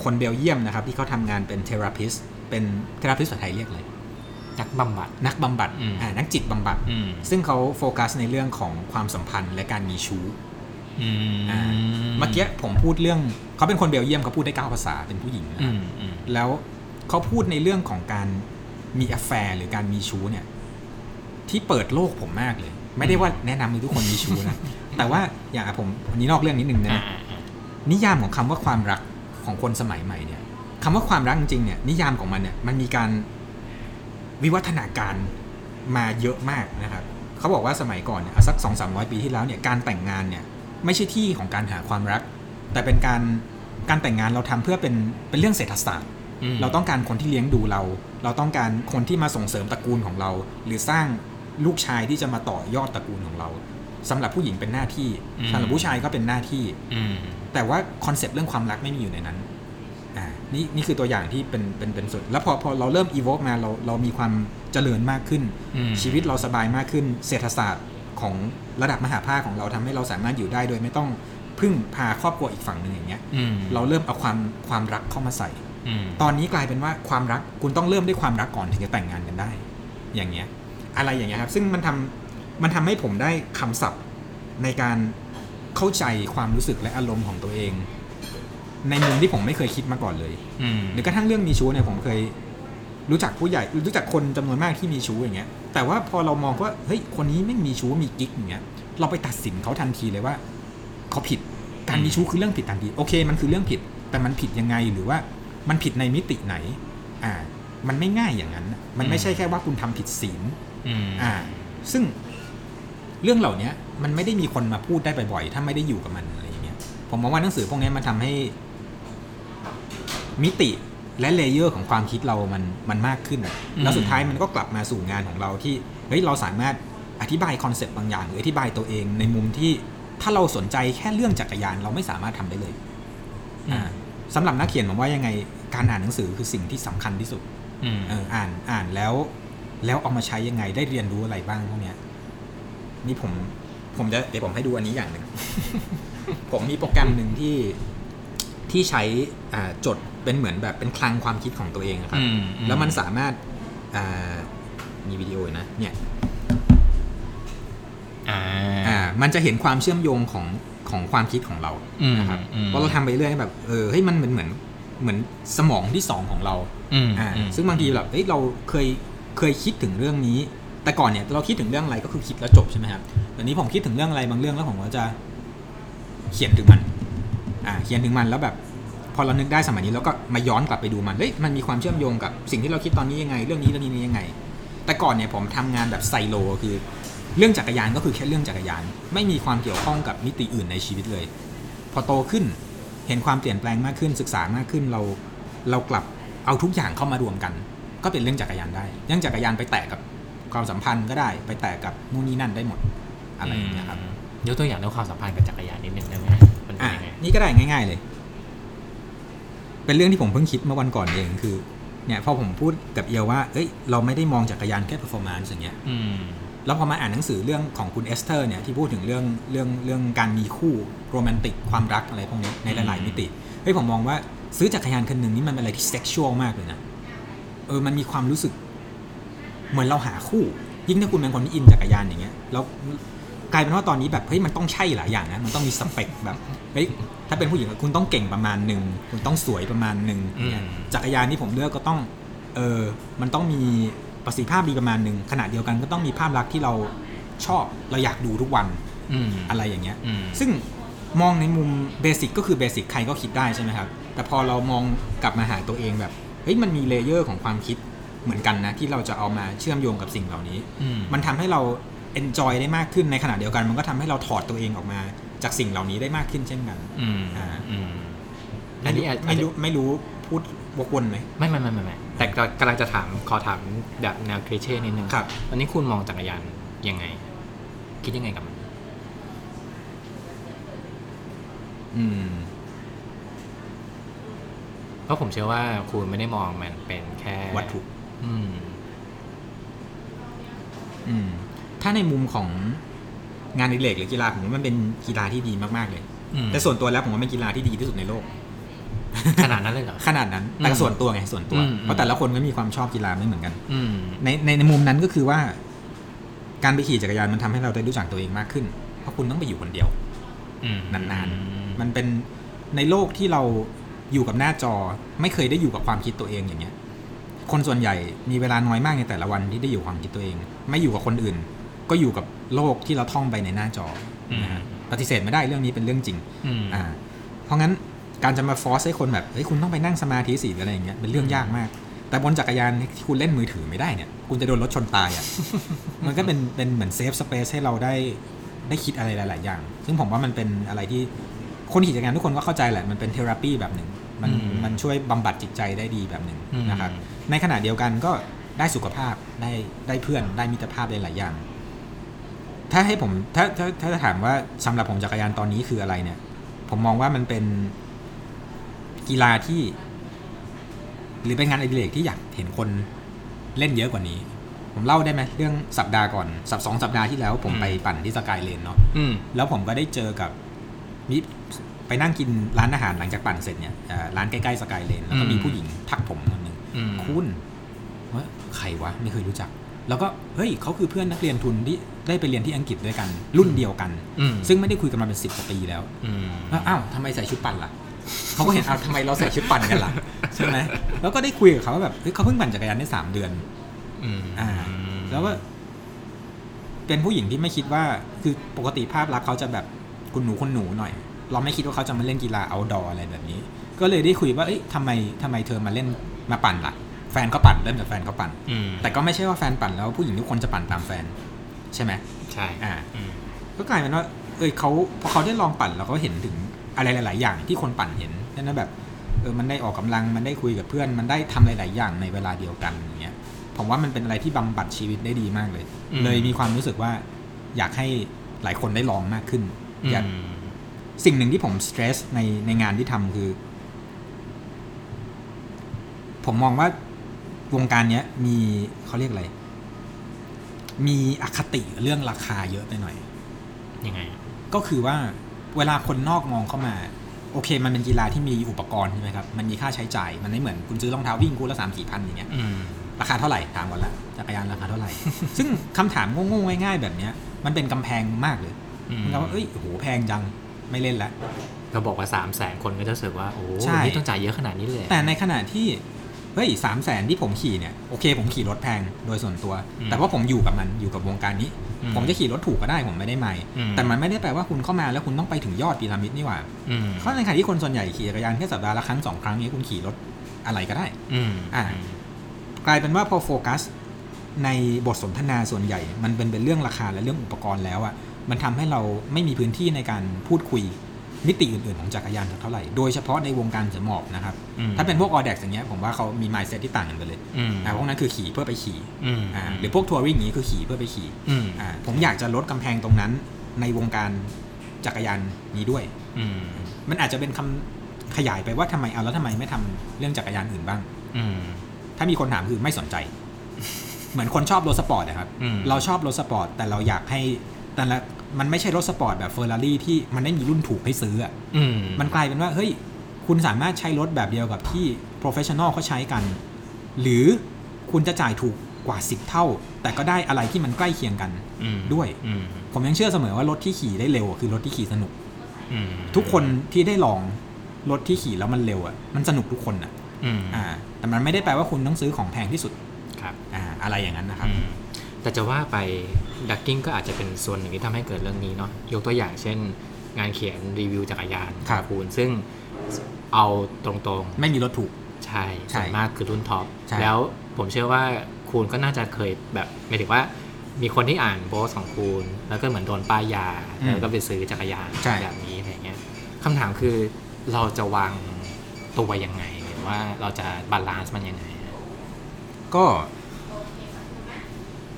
คนเบลเยียมนะครับ ที่เขาทำงานเป็น therapist เป็น therapist ภาษาไทยเรียกอะไร นักบำบัดนักบำบัดอืมอ่านักจิตบำบัดอืมซึ่งเขาโฟกัสในเรื่องของความสัมพันธ์และการมีชู้อืมอ่าเมื่อกี้ผมพูดเรื่องเขาเป็นคนเบลเยียมเขาพูดได้เก้าภาษาเป็นผู้หญิงนะครับอืมอืมแล้วเขาพูดในเรื่องของการมี a แฟร์หรือการมีชู้เนี่ย ที่เปิดโลกผมมากเลย ไม่ได้ว่าแนะนำให้ทุกคนมีชู้นะแต่ว่าอย่างอะผมวันนี้นอกเรื่องนิดนึงนะอ่าอ่าอ่านิยามของคำว่าความรักของคนสมัยใหม่เนี่ยคำว่าความรักจริงๆเนี่ยนิยามของมันเนี่ยมันมีการ วิวัฒนาการมาเยอะมากนะครับเขาบอกว่าสมัยก่อนเนี่ยสักสองสามร้อยปีที่แล้วเนี่ยการแต่งงานเนี่ยไม่ใช่ที่ของการหาความรัก แต่เป็นการการแต่งงานเราทำเพื่อเป็นเป็นเรื่องเศรษฐศาสตร์มเราต้องการคนที่เลี้ยงดูเรา เราต้องการคนที่มาส่งเสริมตระกูลของเรา หรือสร้างลูกชายที่จะมาต่อยอดตระกูลของเราสำหรับผู้หญิงเป็นหน้าที่สำหรับผู้ชายก็เป็นหน้าที่อืมแต่ว่าคอนเซปต์เรื่องความรักไม่มีอยู่ในนั้น อ่านี่นี่คือตัวอย่างที่เป็นเป็นเป็นสุด แล้วพอพอเราเริ่มอีโวมาเราเรามีความเจริญมากขึ้นอืมชีวิตเราสบายมากขึ้น เศรษฐศาสตร์ของระดับมหาภาคของเราทำให้เราสามารถอยู่ได้โดยไม่ต้องพึ่งพาครอบครัวอีกฝั่งหนึ่งอย่างเงี้ยอืมเราเริ่มเอาความความรักเข้ามาใส่อืมตอนนี้กลายเป็นว่าความรักคุณต้องเริ่มด้วยความรักก่อนถึงจะแต่งงานกันได้ อย่างเงี้ย อะไรอย่างเงี้ยครับ ซึ่งมันทำมันทำให้ผมได้คำศัพท์ในการเข้าใจความรู้สึกและอารมณ์ของตัวเอง ในมุมที่ผมไม่เคยคิดมาก่อนเลยอืมหรือกระทั่งเรื่องมีชู้เนี่ยผมเคย รู้จักผู้ใหญ่รู้จักคนจำนวนมากที่มีชู้อย่างเงี้ย แต่ว่าพอเรามองว่าเฮ้ยคนนี้ไม่มีชู้มีกิ๊กอย่างเงี้ย เราไปตัดสินเขาทันทีเลยว่าเขาผิดการมีชู้คือเรื่องผิดทันทีโอเค มันคือเรื่องผิด แต่มันผิดยังไงหรือว่ามันผิดในมิติไหน อ่า มันไม่ง่ายอย่างนั้น มันไม่ใช่แค่ว่าคุณทำผิดศีลอืมอ่า ซึ่งเรื่องเหล่านี้มันไม่ได้มีคนมาพูดได้บ่อยๆถ้าไม่ได้อยู่กับมันอะไรอย่างเงี้ย ผมมองว่าหนังสือพวกนี้มันทำให้ มิติและ layer ของความคิดเรามันมันมากขึ้นอะแล้วสุดท้ายมันก็กลับมาสู่งานของเราที่เฮ้ยเราสามารถอธิบาย concept บางอย่าง หรืออธิบายตัวเองในมุมที่ถ้าเราสนใจแค่เรื่องจักรยานเราไม่สามารถทำได้เลยอือ่าสำหรับนักเขียนผมว่ายังไงการอ่านหนังสือคือสิ่งที่สำคัญที่สุดอืมเอออ่านอ่านแล้ว แล้วเอามาใช้ยังไงได้เรียนรู้อะไรบ้างพวกเนี้ยนี่ผม ผมจะเดี๋ยวผมให้ดูอันนี้อย่างหนึ่งผมมีโปรแกรมหนึ่งที่ ที่ใช้อ่าจดเป็นเหมือนแบบเป็นคลังความคิดของตัวเองอะครับอืมแล้วมันสามารถอ่ามีวิดีโออยู่นะเนี่ยอ่าอ่ามันจะเห็นความเชื่อมโยงของของความคิดของเราอืมนะครับอืมพอเราทำไปเรื่อยแบบเออเฮ้ยมันเหมือนเหมือนเหมือนสมองที่สองของเราอืมอ่าอืมซึ่งบางทีแบบเอ้ยเราเคยเคยคิดถึงเรื่องนี้ แต่ก่อนเนี่ยเราคิดถึงเรื่องอะไรก็คือคิดแล้วจบใช่ไหมครับเดี๋ยวนี้ผมคิดถึงเรื่องอะไรบางเรื่องแล้วผมก็จะเขียนถึงมัน อ่าเขียนถึงมันแล้วแบบพอเรานึกได้สมัยนี้เราก็มาย้อนกลับไปดูมันเฮ้ยมันมีความเชื่อมโยงกับสิ่งที่เราคิดตอนนี้ยังไง เรื่องนี้เรื่องนี้ยังไง แต่ก่อนเนี่ยผมทำงานแบบไซโลคือ เรื่องจักรยานก็คือแค่เรื่องจักรยาน ไม่มีความเกี่ยวข้องกับมิติอื่นในชีวิตเลย พอโตขึ้นเห็นความเปลี่ยนแปลงมากขึ้นศึกษามากขึ้นเราเรากลับเอาทุกอย่างเข้ามารวมกัน ก็เป็นเรื่องจักรยานได้เรื่องจักรยานไปแตะกับความสัมพันธ์ก็ได้ไปแตะกับนู่นนี่นั่นได้หมดอะไรอย่างเงี้ยครับยกตัวอย่างเรื่องความสัมพันธ์กับจักรยานนิดนึงได้ไหม นเป็นอะยังไงนี่ก็ได้ง่าย ๆ เลย เป็นเรื่องที่ผมเพิ่งคิดเมื่อวันก่อนเองคือ เนี่ยพอผมพูดกับเอียวว่า เอ้ย เราไม่ได้มองจักรยานแค่ performance อย่างเงี้ยอืมแล้วพอมาอ่านหนังสือเรื่องของคุณเอสเตอร์เนี่ยที่พูดถึงเรื่องเรื่องเรื่องการมีคู่โรแมนติกความรักอะไรพวกนี้ในหลายๆมิติเฮ้ยผมมองว่าซื้อจักรยานคันหนึ่งนี่มันเป็นอะไรที่เซ็กชวลมากเลยนะเออมันมีความรู้สึก เหมือนเราหาคู่ ยิ่งถ้าคุณเป็นคนที่อินจักรยานอย่างเงี้ยแล้ว กลายเป็นว่าตอนนี้แบบเฮ้ยมันต้องใช่หลายอย่างนะมันต้องมีสเปคแบบเฮ้ยถ้าเป็นผู้หญิงคุณต้องเก่งประมาณหนึ่งคุณต้องสวยประมาณหนึ่งอย่างเงี้ยอืมจักรยานที่ผมเลือกก็ต้องเออมันต้องมีประสิทธิภาพดีประมาณหนึ่งขณะเดียวกันก็ต้องมีภาพลักษณ์ที่เราชอบเราอยากดูทุกวันอืมอะไรอย่างเงี้ยอืมซึ่งมองในมุม basic ก็คือ basic ใครก็คิดได้ใช่ไหมครับ แต่พอเรามองกลับมาหาตัวเองแบบเฮ้ยมันมี layer ของความคิดเหมือนกันนะ ที่เราจะเอามาเชื่อมโยงกับสิ่งเหล่านี้อืมมันทำให้เรา enjoy ได้มากขึ้นในขณะเดียวกันมันก็ทำให้เราถอดตัวเองออกมา จากสิ่งเหล่านี้ได้มากขึ้นเช่นกันอืมอ่าอืมอันนี้อาจไม่รู้ไม่รู้พูดวกวนไหมไม่ไม่ไม่ไม่ไม่แต่ก็กำลังจะถามขอถามแบบแนวคลิเช่นิดนึงครับอันนี้คุณมองจักรยานยังไง คิดยังไงกับมันอืมเพราะผมเชื่อว่าคุณไม่ได้มองมันเป็นแค่วัตถุ อืม อืม ถ้าในมุมของงานอดิเรกหรือกีฬาผมว่ามันเป็นกีฬาที่ดีมากๆเลย อืมแต่ส่วนตัวแล้วผมว่าเป็นกีฬาที่ดีที่สุดในโลก ขนาดนั้นเลยเหรอ ขนาดนั้นแต่อืมส่วนตัวไงส่วนตัว อืม เพราะแต่ละคนก็มีความชอบกีฬาไม่เหมือนกัน อืม ในในในมุมนั้นก็คือว่า การไปขี่จักรยานมันทำให้เราได้รู้จักตัวเองมากขึ้น เพราะคุณต้องไปอยู่คนเดียว อืมนานๆ มันเป็นในโลกที่เราอยู่กับหน้าจอไม่เคยได้อยู่กับความคิดตัวเองอย่างเงี้ย คนส่วนใหญ่มีเวลาน้อยมากในแต่ละวันที่ได้อยู่กับความคิดตัวเอง ไม่อยู่กับคนอื่น ก็อยู่กับโลกที่เราท่องไปในหน้าจออมนะฮะปฏิเสธไม่ได้เรื่องนี้เป็นเรื่องจริงอืมอ่าเพราะงั้นการจะมา force ให้คนแบบเฮ้ยคุณต้องไปนั่งสมาธิสิหรืออะไรอย่างเงี้ยเป็นเรื่องยากมาก แต่บนจักรยานที่คุณเล่นมือถือไม่ได้เนี่ย คุณจะโดนรถชนตายอะมันก็เป็นเป็นเหมือน safe space ให้เราได้ได้คิดอะไรหลาย ๆ อย่าง ซึ่งผมว่ามันเป็นอะไรที่คนขี่จักรยานทุกคนก็เข้าใจแหละมันเป็น therapy แบบหนึ่งมันอืมมันช่วยบำบัดจิตใจได้ดีแบบหนึ่งอืมนะครับในขณะเดียวกันก็ได้สุขภาพได้ได้เพื่อนได้มิตรภาพได้หลายอย่าง ถ้าให้ผมถ้าถ้าถ้าจะถามว่าสำหรับผมจักรยานตอนนี้คืออะไรเนี่ย ผมมองว่ามันเป็นกีฬาที่ หรือเป็นงานอดิเรกที่อยากเห็นคนเล่นเยอะกว่านี้ ผมเล่าได้ไหมเรื่องสัปดาห์ก่อนสัปสองสัปดาห์ที่แล้ว ผมอืมไปปั่นที่สกายเลนเนาะอืมแล้วผมก็ได้เจอกับมีไปนั่งกินร้านอาหารหลังจากปั่นเสร็จเนี่ยเอ่อร้านใกล้ๆสกายเลนแล้วก็มีอืมผู้หญิงทักผมคนหนึ่งอืมคุณว่าใครวะไม่เคยรู้จัก แล้วก็เฮ้ยเขาคือเพื่อนนักเรียนทุนที่ได้ไปเรียนที่อังกฤษด้วยกัน รุ่นเดียวกันอืมซึ่งไม่ได้คุยกันมาเป็นสิบกว่าปีแล้วอืมแล้วอ้าวทำไมใส่ชุดปั่นล่ะเขาก็เห็นอ้าวทำไมเราใส่ชุดปั่นกันล่ะใช่ไหมแล้วก็ได้คุยกับเขาว่าแบบเฮ้ยเขาเพิ่งปั่นจักรยานได้สามเดือนอืมอ่า แล้วก็เป็นผู้หญิงที่ไม่คิดว่า คือปกติภาพลักษณ์เขาจะแบบคุณหนูคุณหนูหน่อย เราไม่คิดว่าเขาจะมาเล่นกีฬาเอาดออะไรแบบนี้ ก็เลยได้คุยว่าเอ้ยทำไมทำไมเธอมาเล่นมาปั่นล่ะ แฟนเขาปั่นเริ่มจากแฟนเขาปั่นอืมแต่ก็ไม่ใช่ว่าแฟนปั่นแล้วผู้หญิงทุกคนจะปั่นตามแฟน ใช่ไหมใช่อ่าอืมก็กลายเป็นว่า เอยเขาพอเขาได้ลองปั่นแล้วเขาเห็นถึงอะไรหลาย ๆ อย่างที่คนปั่นเห็นนั่นนะแบบเออมันได้ออกกำลังมันได้คุยกับเพื่อน มันได้ทำหลาย ๆ อย่างในเวลาเดียวกันอย่างเงี้ยผมว่ามันเป็นอะไรที่บำบัดชีวิตได้ดีมากเลยอืมเลยมีความรู้สึกว่า อยากให้หลายคนได้ลองมากขึ้นอือยากมสิ่งหนึ่งที่ผมสเตรสในในงานที่ทำคือ ผมมองว่า วงการเนี้ยมีเขาเรียกอะไร มีอคติเรื่องราคาเยอะไปหน่อย ยังไง ก็คือว่าเวลาคนนอกมองเข้ามา โอเค มันเป็นกีฬาที่มีอุปกรณ์ใช่ไหมครับ มันมีค่าใช้จ่าย มันไม่เหมือนคุณซื้อรองเท้าวิ่งคู่ละสามสี่พันอย่างเงี้ยอืมราคาเท่าไหร่ถามก่อนละจักรยานราคาเท่าไหร่ ซึ่งคำถามโง่ๆง่าย ๆ แบบเนี้ย มันเป็นกำแพงมากเลยอืมมันก็ว่าเอ้ยโอ้โหแพงจังไม่เล่นละเราบอกว่าสามแสนคนก็จะรู้สึกว่าโอ้ใช่นี่ต้องจ่ายเยอะขนาดนี้เลย แต่ในขณะที่ เฮ้ยสามแสนที่ผมขี่เนี่ยโอเค ผมขี่รถแพงโดยส่วนตัว แต่ว่าผมอยู่กับมันอยู่กับวงการนี้อืผมจะขี่รถถูกก็ได้ผมไม่ได้ไม่อืมแต่มันไม่ได้แปลว่าคุณเข้ามาแล้วคุณต้องไปถึงยอดพีระมิดนี่หว่าอืมเพราะในขณะที่คนส่วนใหญ่ขี่จักรยานแค่สัปดาห์ละครั้งสองครั้งนี้คุณขี่รถอะไรก็ได้อืมอ่ากลายเป็นว่าพอโฟกัส ในบทสนทนาส่วนใหญ่ มันเป็นเป็นเรื่องราคาและเรื่องอุปกรณ์แล้วอะ่ะมันทำให้เราไม่มีพื้นที่ในการพูดคุย มิติอื่นๆของจักรยานสักเท่าไหร่ โดยเฉพาะในวงการเสือหมอบนะครับอืมถ้าเป็นพวกออเด็กอย่างเงี้ยผมว่าเขามีมายเซตที่ต่างกันไปเลยอืมอ่าพวกนั้นคือขี่เพื่อไปขี่อืมอ่าหรือพวกทัวริงอย่างนี้คือขี่เพื่อไปขี่อืมอ่าผมอยากจะลดกำแพงตรงนั้น ในวงการจักรยานนี้ด้วยอืมมันอาจจะเป็นคำขยายไปว่าทำไมเอาแล้วทำไมไม่ทำเรื่องจักรยานอื่นบ้างอืมถ้ามีคนถามคือไม่สนใจ เหมือนคนชอบรถสปอร์ตนะครับอืมเราชอบรถสปอร์ตแต่เราอยากให้แต่ละ มันไม่ใช่รถสปอร์ตแบบเฟอร์รารี่ที่มันไม่มีรุ่นถูกให้ซื้ออะอืมมันกลายเป็นว่าเฮ้ยคุณสามารถใช้รถแบบเดียวกับที่ professional เขาใช้กัน หรือคุณจะจ่ายถูกกว่า 10 เท่า แต่ก็ได้อะไรที่มันใกล้เคียงกันอืมด้วยอืมผมยังเชื่อเสมอว่ารถที่ขี่ได้เร็วอะคือรถที่ขี่สนุกอืมทุกคนที่ได้ลองรถที่ขี่แล้วมันเร็วอะมันสนุกทุกคนอะอืมอ่า แต่มันไม่ได้แปลว่าคุณต้องซื้อของแพงที่สุด ครับ อ่า อะไรอย่างนั้นนะครับอืม แต่จะว่าไป Ducking ก็อาจจะเป็นส่วนหนึ่งที่ทำให้เกิดเรื่องนี้เนาะยกตัวอย่างเช่น งานเขียนรีวิวจักรยานครับณซึ่งเอาตรงไม่มีรถถูกๆใช่ใช่ส่วนมากคือรุ่นท็อปใช่แล้วผมเชื่อว่าคุณก็น่าจะเคยแบบหมายถึงว่ามีคนที่อ่านโพสต์ของคุณแล้วก็เหมือนโดนป้ายยาอืมแล้วก็ไปซื้อจักรยานใช่แบบนี้อะไรเงี้ยคำถามคือเราจะวางตัวยังไงหรือว่าเราจะ balance มันยังไงอะก็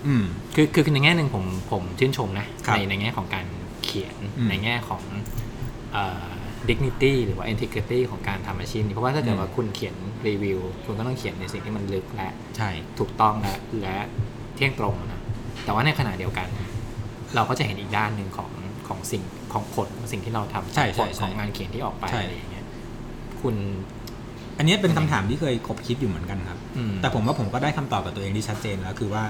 อืมคือคือในแง่หนึ่งผมผมชื่นชมนะครับในในแง่ของการเขียนอืมในแง่ของเอ่อ dignity หรือว่า integrity ของการทำอาชีพนี้เพราะว่าถ้าเกิดอืมว่าคุณเขียนรีวิว คุณก็ต้องเขียนในสิ่งที่มันลึกและใช่ถูกต้องและและเที่ยงตรงนะแต่ว่าในขณะเดียวกัน เราก็จะเห็นอีกด้านหนึ่งของของสิ่งของผลของสิ่งที่เราทำใช่ใช่ผลใช่ของงานเขียนที่ออกไปใช่อะไรอย่างเงี้ยคุณ อันนี้เป็นคำถามที่เคยคบคิดอยู่เหมือนกันครับอืมแต่ผมว่าผมก็ได้คำตอบกับตัวเองที่ชัดเจนแล้วคือว่า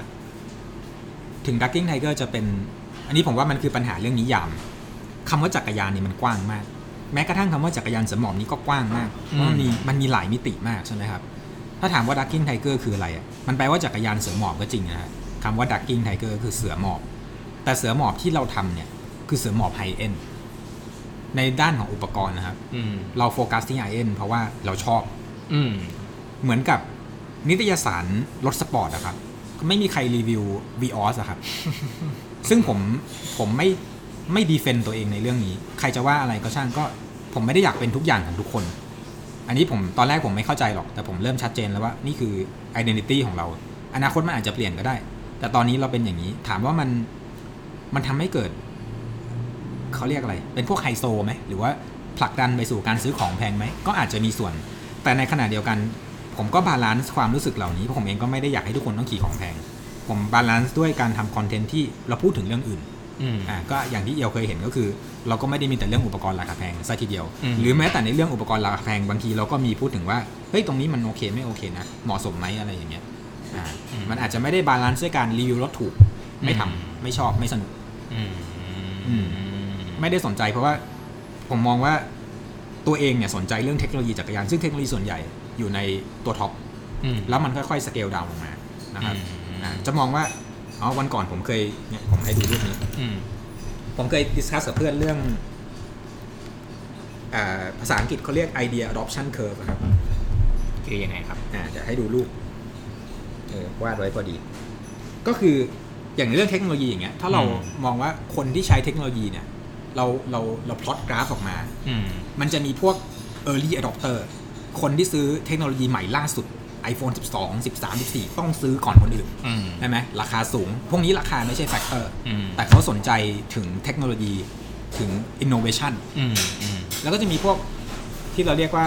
ถึง Ducking Tiger จะเป็น อันนี้ผมว่ามันคือปัญหาเรื่องนิยามคำว่าจักรยานนี่มันกว้างมาก แม้กระทั่งคำว่าจักรยานเสือหมอบเนี้ยก็กว้างมากเพราะมันมีมันมีหลายมิติมากใช่ไหมครับ ถ้าถามว่า Ducking Tiger คืออะไรอะมันแปลว่าจักรยานเสือหมอบก็จริงนะฮะคำว่า Ducking Tiger คือเสือหมอบ แต่เสือหมอบที่เราทำเนี่ยคือเสือหมอบ high-end ในด้านของอุปกรณ์นะครับอืมเราโฟกัสที่ high-end เพราะว่าเราชอบอืมเหมือนกับนิตยสารรถสปอร์ตอะครับ ไม่มีใครรีวิว Vios อะครับ ซึ่งผมผมไม่ไม่ defend ตัวเองในเรื่องนี้ ใครจะว่าอะไรก็ช่างก็ผมไม่ได้อยากเป็นทุกอย่างของทุกคน อันนี้ผมตอนแรกผมไม่เข้าใจหรอก แต่ผมเริ่มชัดเจนแล้วว่านี่คือ identity ของเรา อนาคตมันอาจจะเปลี่ยนก็ได้ แต่ตอนนี้เราเป็นอย่างนี้ ถามว่ามันมันทำให้เกิด เขาเรียกอะไร เป็นพวกไฮโซไหม หรือว่าผลักดันไปสู่การซื้อของแพงไหม ก็อาจจะมีส่วน แต่ในขณะเดียวกัน ผมก็ balance ความรู้สึกเหล่านี้เพราะผมเองก็ไม่ได้อยากให้ทุกคนต้องขี่ของแพง ผม balance ด้วยการทำคอนเทนต์ที่เราพูดถึงเรื่องอื่นอืมอ่าก็อย่างที่เอียวเคยเห็นก็คือ เราก็ไม่ได้มีแต่เรื่องอุปกรณ์ราคาแพงซะทีเดียวอืมหรือแม้แต่ในเรื่องอุปกรณ์ราคาแพงบางทีเราก็มีพูดถึงว่าเฮ้ยตรงนี้มันโอเคไม่โอเคนะเหมาะสมไหมอะไรอย่างเงี้ยอ่ามันอาจจะไม่ได้ balance ด้วยการรีวิวรถถูกไม่ทำไม่ชอบไม่สนุกอืมอืมไม่ได้สนใจเพราะว่าผมมองว่าตัวเองเนี่ยสนใจเรื่องเทคโนโลยีจักรยานซึ่งเทคโนโลยีส่วนใหญ่ อยู่ในตัว top อืมแล้วมันค่อยๆ scale down ลงมานะครับอืมอ่าจะมองว่าอ๋อวันก่อนผมเคยเนี่ยผมให้ดูรูปนี้อืมผมเคย discuss กับเพื่อนเรื่องอ่าภาษาอังกฤษเขาเรียก idea adoption curve อะครับคือยังไงครับอ่าจะให้ดูรูปเออวาดไว้พอดี ก็คืออย่างในเรื่องเทคโนโลยีอย่างเงี้ยถ้าเราอืมมองว่าคนที่ใช้เทคโนโลยีเนี่ย เราเราเราพลอตกราฟออกมาอืมมันจะมีพวก early adopter คนที่ซื้อเทคโนโลยีใหม่ล่าสุด iPhone 12 13 14 ต้องซื้อก่อนคนอื่นอืมใช่ไหมราคาสูง พวกนี้ราคาไม่ใช่ factor อืมแต่เขาสนใจถึงเทคโนโลยีถึง innovation อืมอืมแล้วก็จะมีพวกที่เราเรียกว่า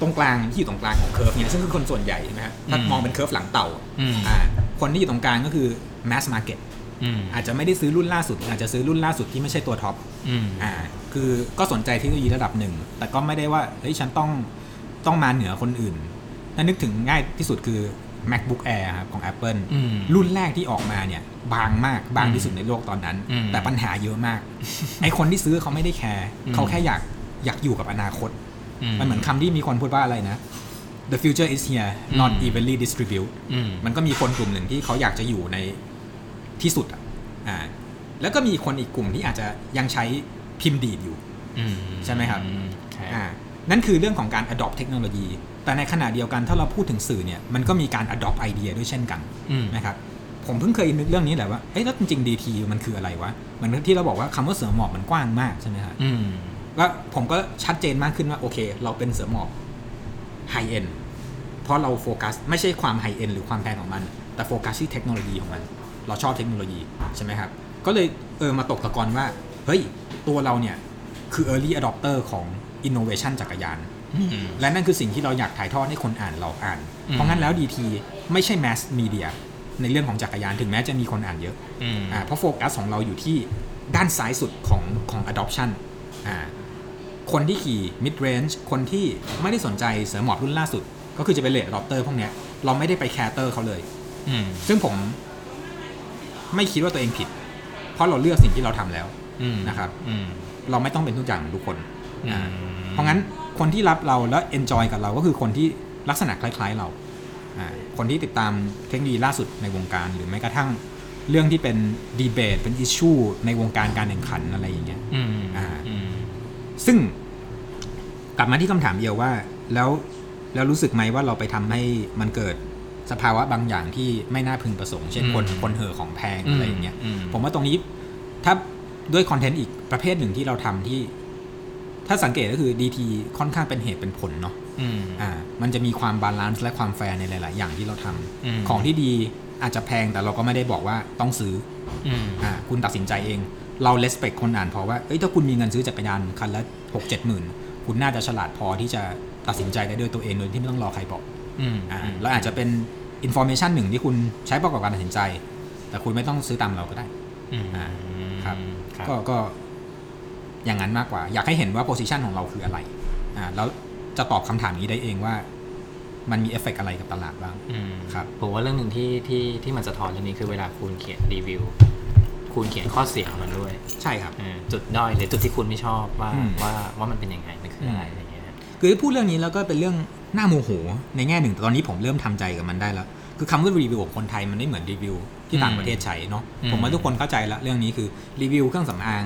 ตรงกลางที่อยู่ตรงกลางของ curve เนี่ยซึ่งคือคนส่วนใหญ่ใช่ไหมครับถ้ามองเป็น curve หลังเต่าอืมอ่าคนที่อยู่ตรงกลางก็คือ mass market อืมอาจจะไม่ได้ซื้อรุ่นล่าสุด อาจจะซื้อรุ่นล่าสุดที่ไม่ใช่ตัวท็อปอืมอ่าคือก็สนใจเทคโนโลยีระดับหนึ่ง แต่ก็ไม่ได้ว่าเฮ้ยฉันต้อง ต้องมาเหนือคนอื่นถ้านึกถึงง่ายที่สุดคือ macbook air ครับของ Apple อืมรุ่นแรกที่ออกมาเนี่ย บางมากบางอืมที่สุดในโลกตอนนั้นอืมแต่ปัญหาเยอะมาก ไอคนที่ซื้อเขาไม่ได้แคร์อืมเขาแค่อยากอยากอยู่กับอนาคตอืมันเหมือนคำที่มีคนพูดว่าอะไรนะ the future is here not อืม evenly distributed อืมมันก็มีคนกลุ่มหนึ่งที่เขาอยากจะอยู่ในที่สุดอะอ่าแล้วก็มีคนอีกกลุ่มที่อาจจะยังใช้พิมพ์ดีดอยู่อืมใช่ไหมครับอืใช่อ่า นั่นคือเรื่องของการ adopt เทคโนโลยี แต่ในขณะเดียวกันถ้าเราพูดถึงสื่อเนี่ยมันก็มีการ adopt ไอเดียด้วยเช่นกันอืมนะครับผมเพิ่งเคยนึกเรื่องนี้แหละว่าเฮ้ยแล้วจริงๆ DT มันคืออะไรวะเหมือนที่เราบอกว่าคำว่าเสือหมอบมันกว้างมากใช่ไหมครับอืมก็ผมก็ชัดเจนมากขึ้นว่าโอเค เราเป็นเสือหมอบไฮเอ็นเพราะเราโฟกัสไม่ใช่ความไฮเอ็นหรือความแพงของมัน แต่โฟกัสที่เทคโนโลยีของมัน เราชอบเทคโนโลยีใช่ไหมครับก็เลยเออมาตกตะกอนว่า เฮ้ย ตัวเราเนี่ยคือ early adopter ของ innovation จักรยานอืมและนั่นคือสิ่งที่เราอยากถ่ายทอดให้คนอ่านเราอ่านอืมเพราะงั้นแล้ว DT ไม่ใช่ mass media ในเรื่องของจักรยานถึงแม้จะมีคนอ่านเยอะอืมอ่าเพราะโฟกัสของเราอยู่ที่ด้านซ้ายสุดของของ adoption อ่าคนที่ขี่ mid range คนที่ไม่ได้สนใจเสือหมอบรุ่นล่าสุด ก็คือจะเป็นเลด adopter พวกเนี้ยเราไม่ได้ไปแคร์เตอร์เขาเลยอืมซึ่งผมไม่คิดว่าตัวเองผิด เพราะเราเลือกสิ่งที่เราทำแล้วอืมนะครับอืมเราไม่ต้องเป็นทุกอย่างของทุกคนอือ่าม เพราะงั้นคนที่รับเราแล้ว enjoy กับเราก็คือคนที่ลักษณะคล้าย ๆเราอ่าคนที่ติดตามเทคโนโลยีล่าสุดในวงการ หรือแม้กระทั่งเรื่องที่เป็นดีเบตเป็นอิชชูในวงการการแข่งขันอะไรอย่างเงี้ยอืมอ่าอืมซึ่งกลับมาที่คำถามเดียวว่า แล้วแล้วรู้สึกไหมว่าเราไปทำให้มันเกิดสภาวะบางอย่างที่ไม่น่าพึงประสงค์ เช่นคนอืมคนเห่อของแพงอืมอะไรอย่างเงี้ยอืมผมว่าตรงนี้ถ้าด้วยคอนเทนต์อีกประเภทหนึ่งที่เราทำที่ ถ้าสังเกตก็คือ DT ค่อนข้างเป็นเหตุเป็นผลเนาะอืมอ่า มันจะมีความ balance และความแฟร์ในหลาย ๆ อย่างที่เราทำอืมของที่ดีอาจจะแพงแต่เราก็ไม่ได้บอกว่าต้องซื้ออืมอ่าคุณตัดสินใจเอง เรา respect คนอ่านพอว่า เอ้ยถ้าคุณมีเงินซื้อจักรยานคันละหกเจ็ดหมื่นคุณน่าจะฉลาดพอที่จะตัดสินใจได้ด้วยตัวเองโดยที่ไม่ต้องรอใครบอกอืมอ่าแล้วอาจจะเป็น information หนึ่งที่คุณใช้ประกอบการตัดสินใจ แต่คุณไม่ต้องซื้อตามเราก็ได้อืมอ่าครับครับก็ก็ อย่างนั้นมากกว่า อยากให้เห็นว่าโพ i ิชันของเราคืออะไรอ่าแล้วจะตอบคำถามนี้ได้เองว่า มันมีเอฟเฟกอะไรกับตลาดบ้างอืมครับผมว่าเรื่องหนึ่งที่ที่ที่มันสะท้อนเรื่องนี้คือเวลาคุณเขียนรีวิวคุณเขียนข้อเสียของมันด้วย ใช่ครับเออจุดด้อยหรือจุดที่คุณไม่ชอบว่าอืมว่าว่ามันเป็นยังไงมันคืออะไรอะไรเงี้ยคือพูดเรื่องนี้แล้วก็เป็นเรื่องน่าโมโห ในแง่หนึ่งแต่ตอนนี้ผมเริ่มทำใจกับมันได้แล้ว คือคำว่ารีวิวของคนไทยมันไม่เหมือนรีวิวที่ต่างประเทศใช้เนาะอืมผมว่าทุกคนเข้าใจแล้วเรื่องนี้คือรีวิวเครื่องสำอาง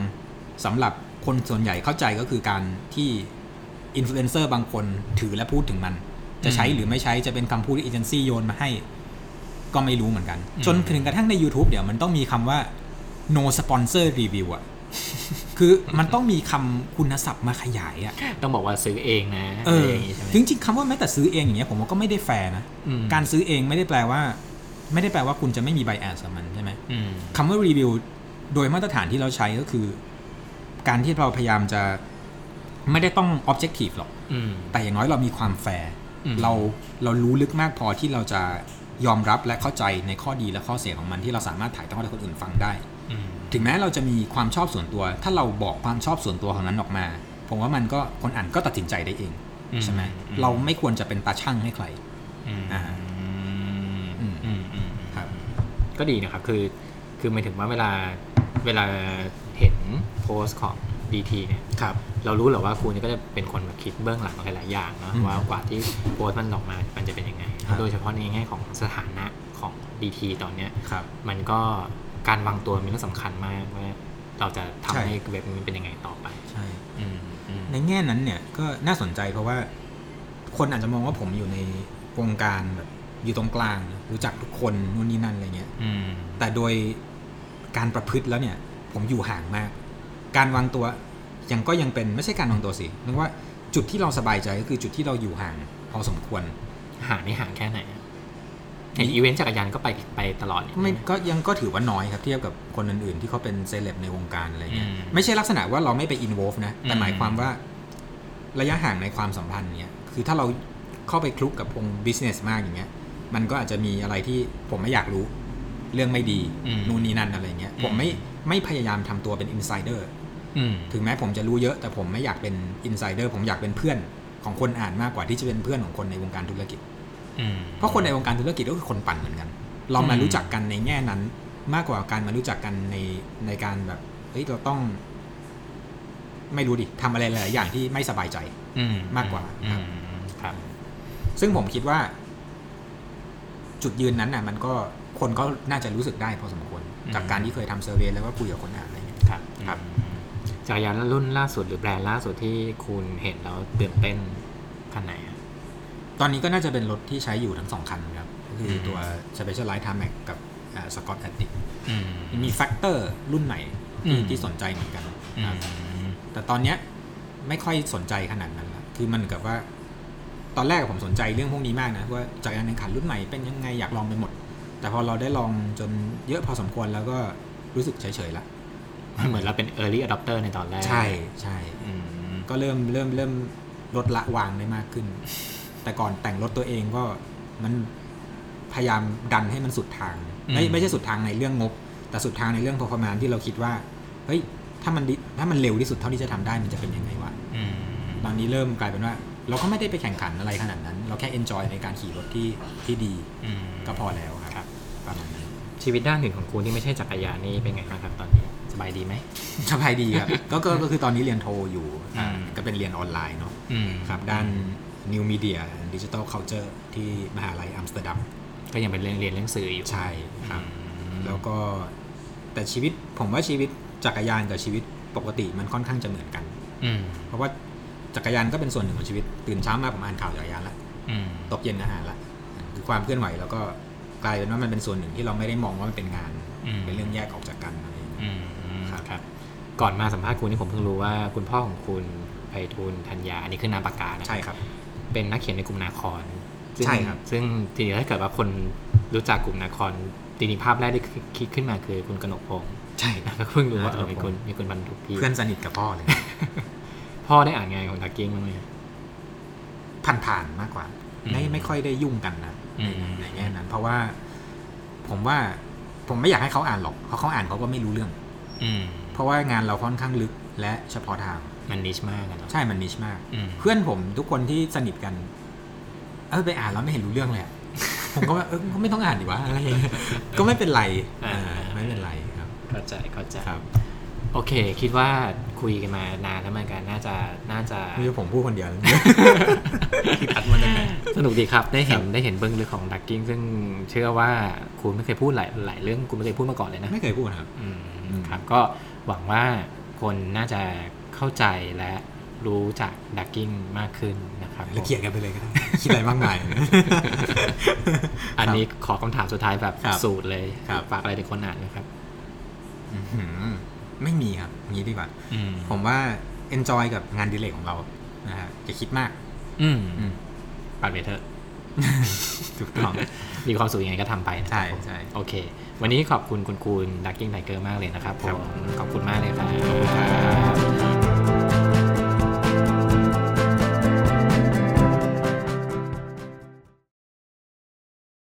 สำหรับ คนส่วนใหญ่เข้าใจก็คือการที่อินฟลูเอนเซอร์บางคนถือและพูดถึงมัน จะใช้หรือไม่ใช้จะเป็นคำพูดที่เอเจนซี่โยนมาให้ ก็ไม่รู้เหมือนกัน จนถึงกระทั่งใน YouTube เดี๋ยวมันต้องมีคำว่า no sponsor review อะคือมันต้องมีคำคุณศัพท์มาขยายอะต้องบอกว่าซื้อเองนะเออะไรอย่างงี้ใช่ไหมจริงๆคำว่าแม้แต่ซื้อเองอย่างเงี้ยผมว่าก็ไม่ได้แฟร์นะอืมการซื้อเองไม่ได้แปลว่า ไม่ได้แปลว่าคุณจะไม่มีไบแอสกับมันใช่ไหมอืมคำว่ารีวิวโดยมาตรฐานที่เราใช้ก็คือ การที่เราพยายามจะไม่ได้ต้อง objective หรอกอืมแต่อย่างน้อยเรามีความแฟร์อืมเราเรารู้ลึกมากพอที่เราจะยอมรับและเข้าใจในข้อดีและข้อเสียของมันที่เราสามารถถ่ายทอดให้คนอื่นฟังได้อืมถึงแม้เราจะมีความชอบส่วนตัว ถ้าเราบอกความชอบส่วนตัวของนั้นออกมา ผมว่ามันก็คนอ่านก็ตัดสินใจได้เองใช่ไหมเราไม่ควรจะเป็นตาช่างให้ใครอืมอ่าอืมอืมอืมครับ ก็ดีนะครับ คือ คือหมายถึงว่าเวลา เวลา เห็นโพสต์ของ DT เนี่ยครับเรารู้เหรอว่าคุณก็จะเป็นคนแบบคิดเบื้องหลังหลาย ๆ อย่างเนอะอืมว่ากว่าที่โพสต์มันออกมามันจะเป็นยังไงครับโดยเฉพาะในแง่ของสถานะของ DT ตอนเนี้ยครับมันก็การวางตัวเป็นเรื่องสำคัญมากว่าเราจะทำใช่ให้เว็บมันเป็นยังไงต่อไปใช่อืมอืมในแง่นั้นเนี่ยก็น่าสนใจเพราะว่า คนอาจจะมองว่าผมอยู่ในวงการแบบอยู่ตรงกลาง รู้จักทุกคนนู่นนี่นั่นอะไรเงี้ยอืมแต่โดยการประพฤติแล้วเนี่ย ผมอยู่ห่างมาก การวางตัวยังก็ยังเป็นไม่ใช่การวางตัวสินึกว่าจุดที่เราสบายใจก็คือจุดที่เราอยู่ห่างพอสมควร ห่างนี่ห่างแค่ไหนอะเห็นอีเวนต์จักรยานก็ไปไปตลอดนี่ไม่ก็ยังก็ถือว่าน้อยครับเทียบกับคนอื่นๆ ที่เขาเป็นเซเลบในวงการอะไรเงี้ยอืมไม่ใช่ลักษณะว่าเราไม่ไป involve นะแต่อืมหมายความว่า ระยะห่างในความสัมพันธ์เนี่ยคือถ้าเราเข้าไปคลุกกับวง business มากอย่างเงี้ย มันก็อาจจะมีอะไรที่ผมไม่อยากรู้ เรื่องไม่ดีอืมนู่นนี่นั่นอะไรเงี้ยอืมผมไม่ ไม่พยายามทำตัวเป็น insider อืมถึงแม้ผมจะรู้เยอะ แต่ผมไม่อยากเป็น insider ผมอยากเป็นเพื่อนของคนอ่านมากกว่าที่จะเป็นเพื่อนของคนในวงการธุรกิจอืมเพราะคนในวงการธุรกิจก็คือคนปั่นเหมือนกัน เรามาอืมรู้จักกันในแง่นั้น มากกว่าการมารู้จักกันในในการแบบเฮ้ยเราต้อง ไม่รู้ดิทำอะไรหลายๆอย่างที่ไม่สบายใจ อืมมากกว่าอืครับมครับ ซึ่งผมคิดว่า จุดยืนนั้นน่ะ มันก็คนก็น่าจะรู้สึกได้พอสมควรอืม จากการที่เคยทำเซอร์เวยแล้วก็คุยกับคนอ่านอะไรเงี้ยครับครับอืมจักรยานรุ่นล่าสุดหรือแบรนด์ล่าสุดที่คุณเห็นแล้วตื่นเต้นคันไหนอะตอนนี้ก็น่าจะเป็นรถที่ใช้อยู่ทั้งสองคันครับก็คืออมตัว Specialized Tarmac กับ Scott Addict อืมมี Factor รุ่นใหม่อืมที่ที่สนใจเหมือนกันอืครับมแต่ตอนเนี้ยไม่ค่อยสนใจขนาดนั้นละคือมันกลับว่า ตอนแรกผมสนใจเรื่องพวกนี้มากนะว่าจักรยานแข่งขันรุ่นใหม่เป็นยังไงอยากลองไปหมด แต่พอเราได้ลองจนเยอะพอสมควรแล้วก็รู้สึกเฉยๆละเหมือนเราเป็น early adopter ในตอนแรก ใช่ใช่อืมก็เริ่มเริ่มเริ่มลดละวางได้มากขึ้น แต่ก่อนแต่งรถตัวเองก็มันพยายามดันให้มันสุดทาง ไม่ไม่ใช่สุดทางในเรื่องงบ แต่สุดทางในเรื่อง performance ที่เราคิดว่า เฮ้ย ถ้ามันดิถ้ามันเร็วที่สุดเท่าที่จะทำได้มันจะเป็นยังไงวะอืมตอนนี้เริ่มกลายเป็นว่า เราก็ไม่ได้ไปแข่งขันอะไรขนาดนั้น เราแค่ enjoy ในการขี่รถที่ที่ดีอืมก็พอแล้ว ชีวิตด้านอื่นของคุณที่ไม่ใช่จักรยานนี่เป็นไงบ้างครับตอนนี้สบายดีไหมสบายดีครับก็ก็ก็คือตอนนี้เรียนโทอยู่อ่าอืม ก็เป็นเรียนออนไลน์เนาะอืมครับด้าน New Media and Digital Culture ที่มหาลัยอัมสเตอร์ดัมก็ยังเป็นเรื่องเรียนเรื่องสื่ออยู่ใช่ครับ อืมแล้วก็แต่ชีวิตผมว่าชีวิตจักรยานกับชีวิตปกติมันค่อนข้างจะเหมือนกัน อืมเพราะว่าจักรยานก็เป็นส่วนหนึ่งของชีวิตตื่นเช้ามาผมอ่านข่าวจักรยานละอืมตกเย็นอาหารละคือความเคลื่อนไหวแล้วก็ กลายเป็นว่ามันเป็นส่วนหนึ่งที่เราไม่ได้มองว่ามันเป็นงานอืมเป็นเรื่องแยกออกจากกันอะไรอย่างเงี้ยอืมครับครับก่อนมาสัมภาษณ์คุณนี่ผมเพิ่งรู้ว่าคุณพ่อของคุณไพฑูรย์ธัญญาอันนี้คือนามปากกานะใช่ครับ เป็นนักเขียนในกลุ่มนาครซึ่งใช่ครับ ซึ่งทีนี้ถ้าเกิดว่าคนรู้จักกลุ่มนาครทีนี้ภาพแรกที่คิดขึ้นมาคือคุณกนกพงศ์ใช่แล้วก็เพิ่งรู้ว่าเอออ่ามีคุณมีคุณบรรทุกพี่เพื่อนสนิทกับพ่อเลย พ่อได้อ่านงานของดักกิ้งบ้างไหมผ่านๆมากกว่า ไม่อืมไม่ค่อยได้ยุ่งกันนะอืม ในแง่นั้น เพราะว่า ผมว่า ผมไม่อยากให้เขาอ่านหรอกเพราะเขาอ่านเขาก็ไม่รู้เรื่อง อืมเพราะว่างานเราค่อนข้างลึกและเฉพาะทางมันนิชมากอะเนาะใช่มันนิชมากอืมเพื่อนผมทุกคนที่สนิทกัน เออไปอ่านแล้วไม่เห็นรู้เรื่องเลยอะผมก็ว่าเออก็ไม่ต้องอ่านดีวะอะไรอย่างเงี้ยก็ไม่เป็นไรเออไม่เป็นไรครับเข้าใจเข้าใจครับ โอเค คิดว่าคุยกันมานานแล้วเหมือนกันน่าจะน่าจะไม่ใช่ผมพูดคนเดียวนะที่อัดมาจากไหนสนุกดีครับได้เห็นครับได้เห็นเบื้องลึกของดักกิ้งซึ่งเชื่อว่าคุณไม่เคยพูดหลายหลายเรื่องคุณไม่เคยพูดมาก่อนเลยนะ ไม่เคยพูดครับอืมอืมครับ ก็หวังว่าคนน่าจะเข้าใจและรู้จักดักกิ้งมากขึ้นนะครับแล้วเขียนกันไปเลยก็ได้คิดอะไรมากมายอันนี้ขอคำถามสุดท้ายแบบครับสูตรเลยครับฝากอะไรถึงคนอ่านไหมครับอื้อหือ ไม่มีครับงี้ดีกว่าอืมผมว่า enjoy กับงานอดิเลกของเรานะฮะอย่าคิดมากอืมอืมปัดไปเถอะถูกต้องมีความสุขยังไงก็ทำไปนะคใช่รับผมใช่โอเค วันนี้ขอบคุณคุณคูณดักกิ้งไทเกอร์มากเลยนะครับผครับมขอบคุณมากเลยครับขอบคุณครับ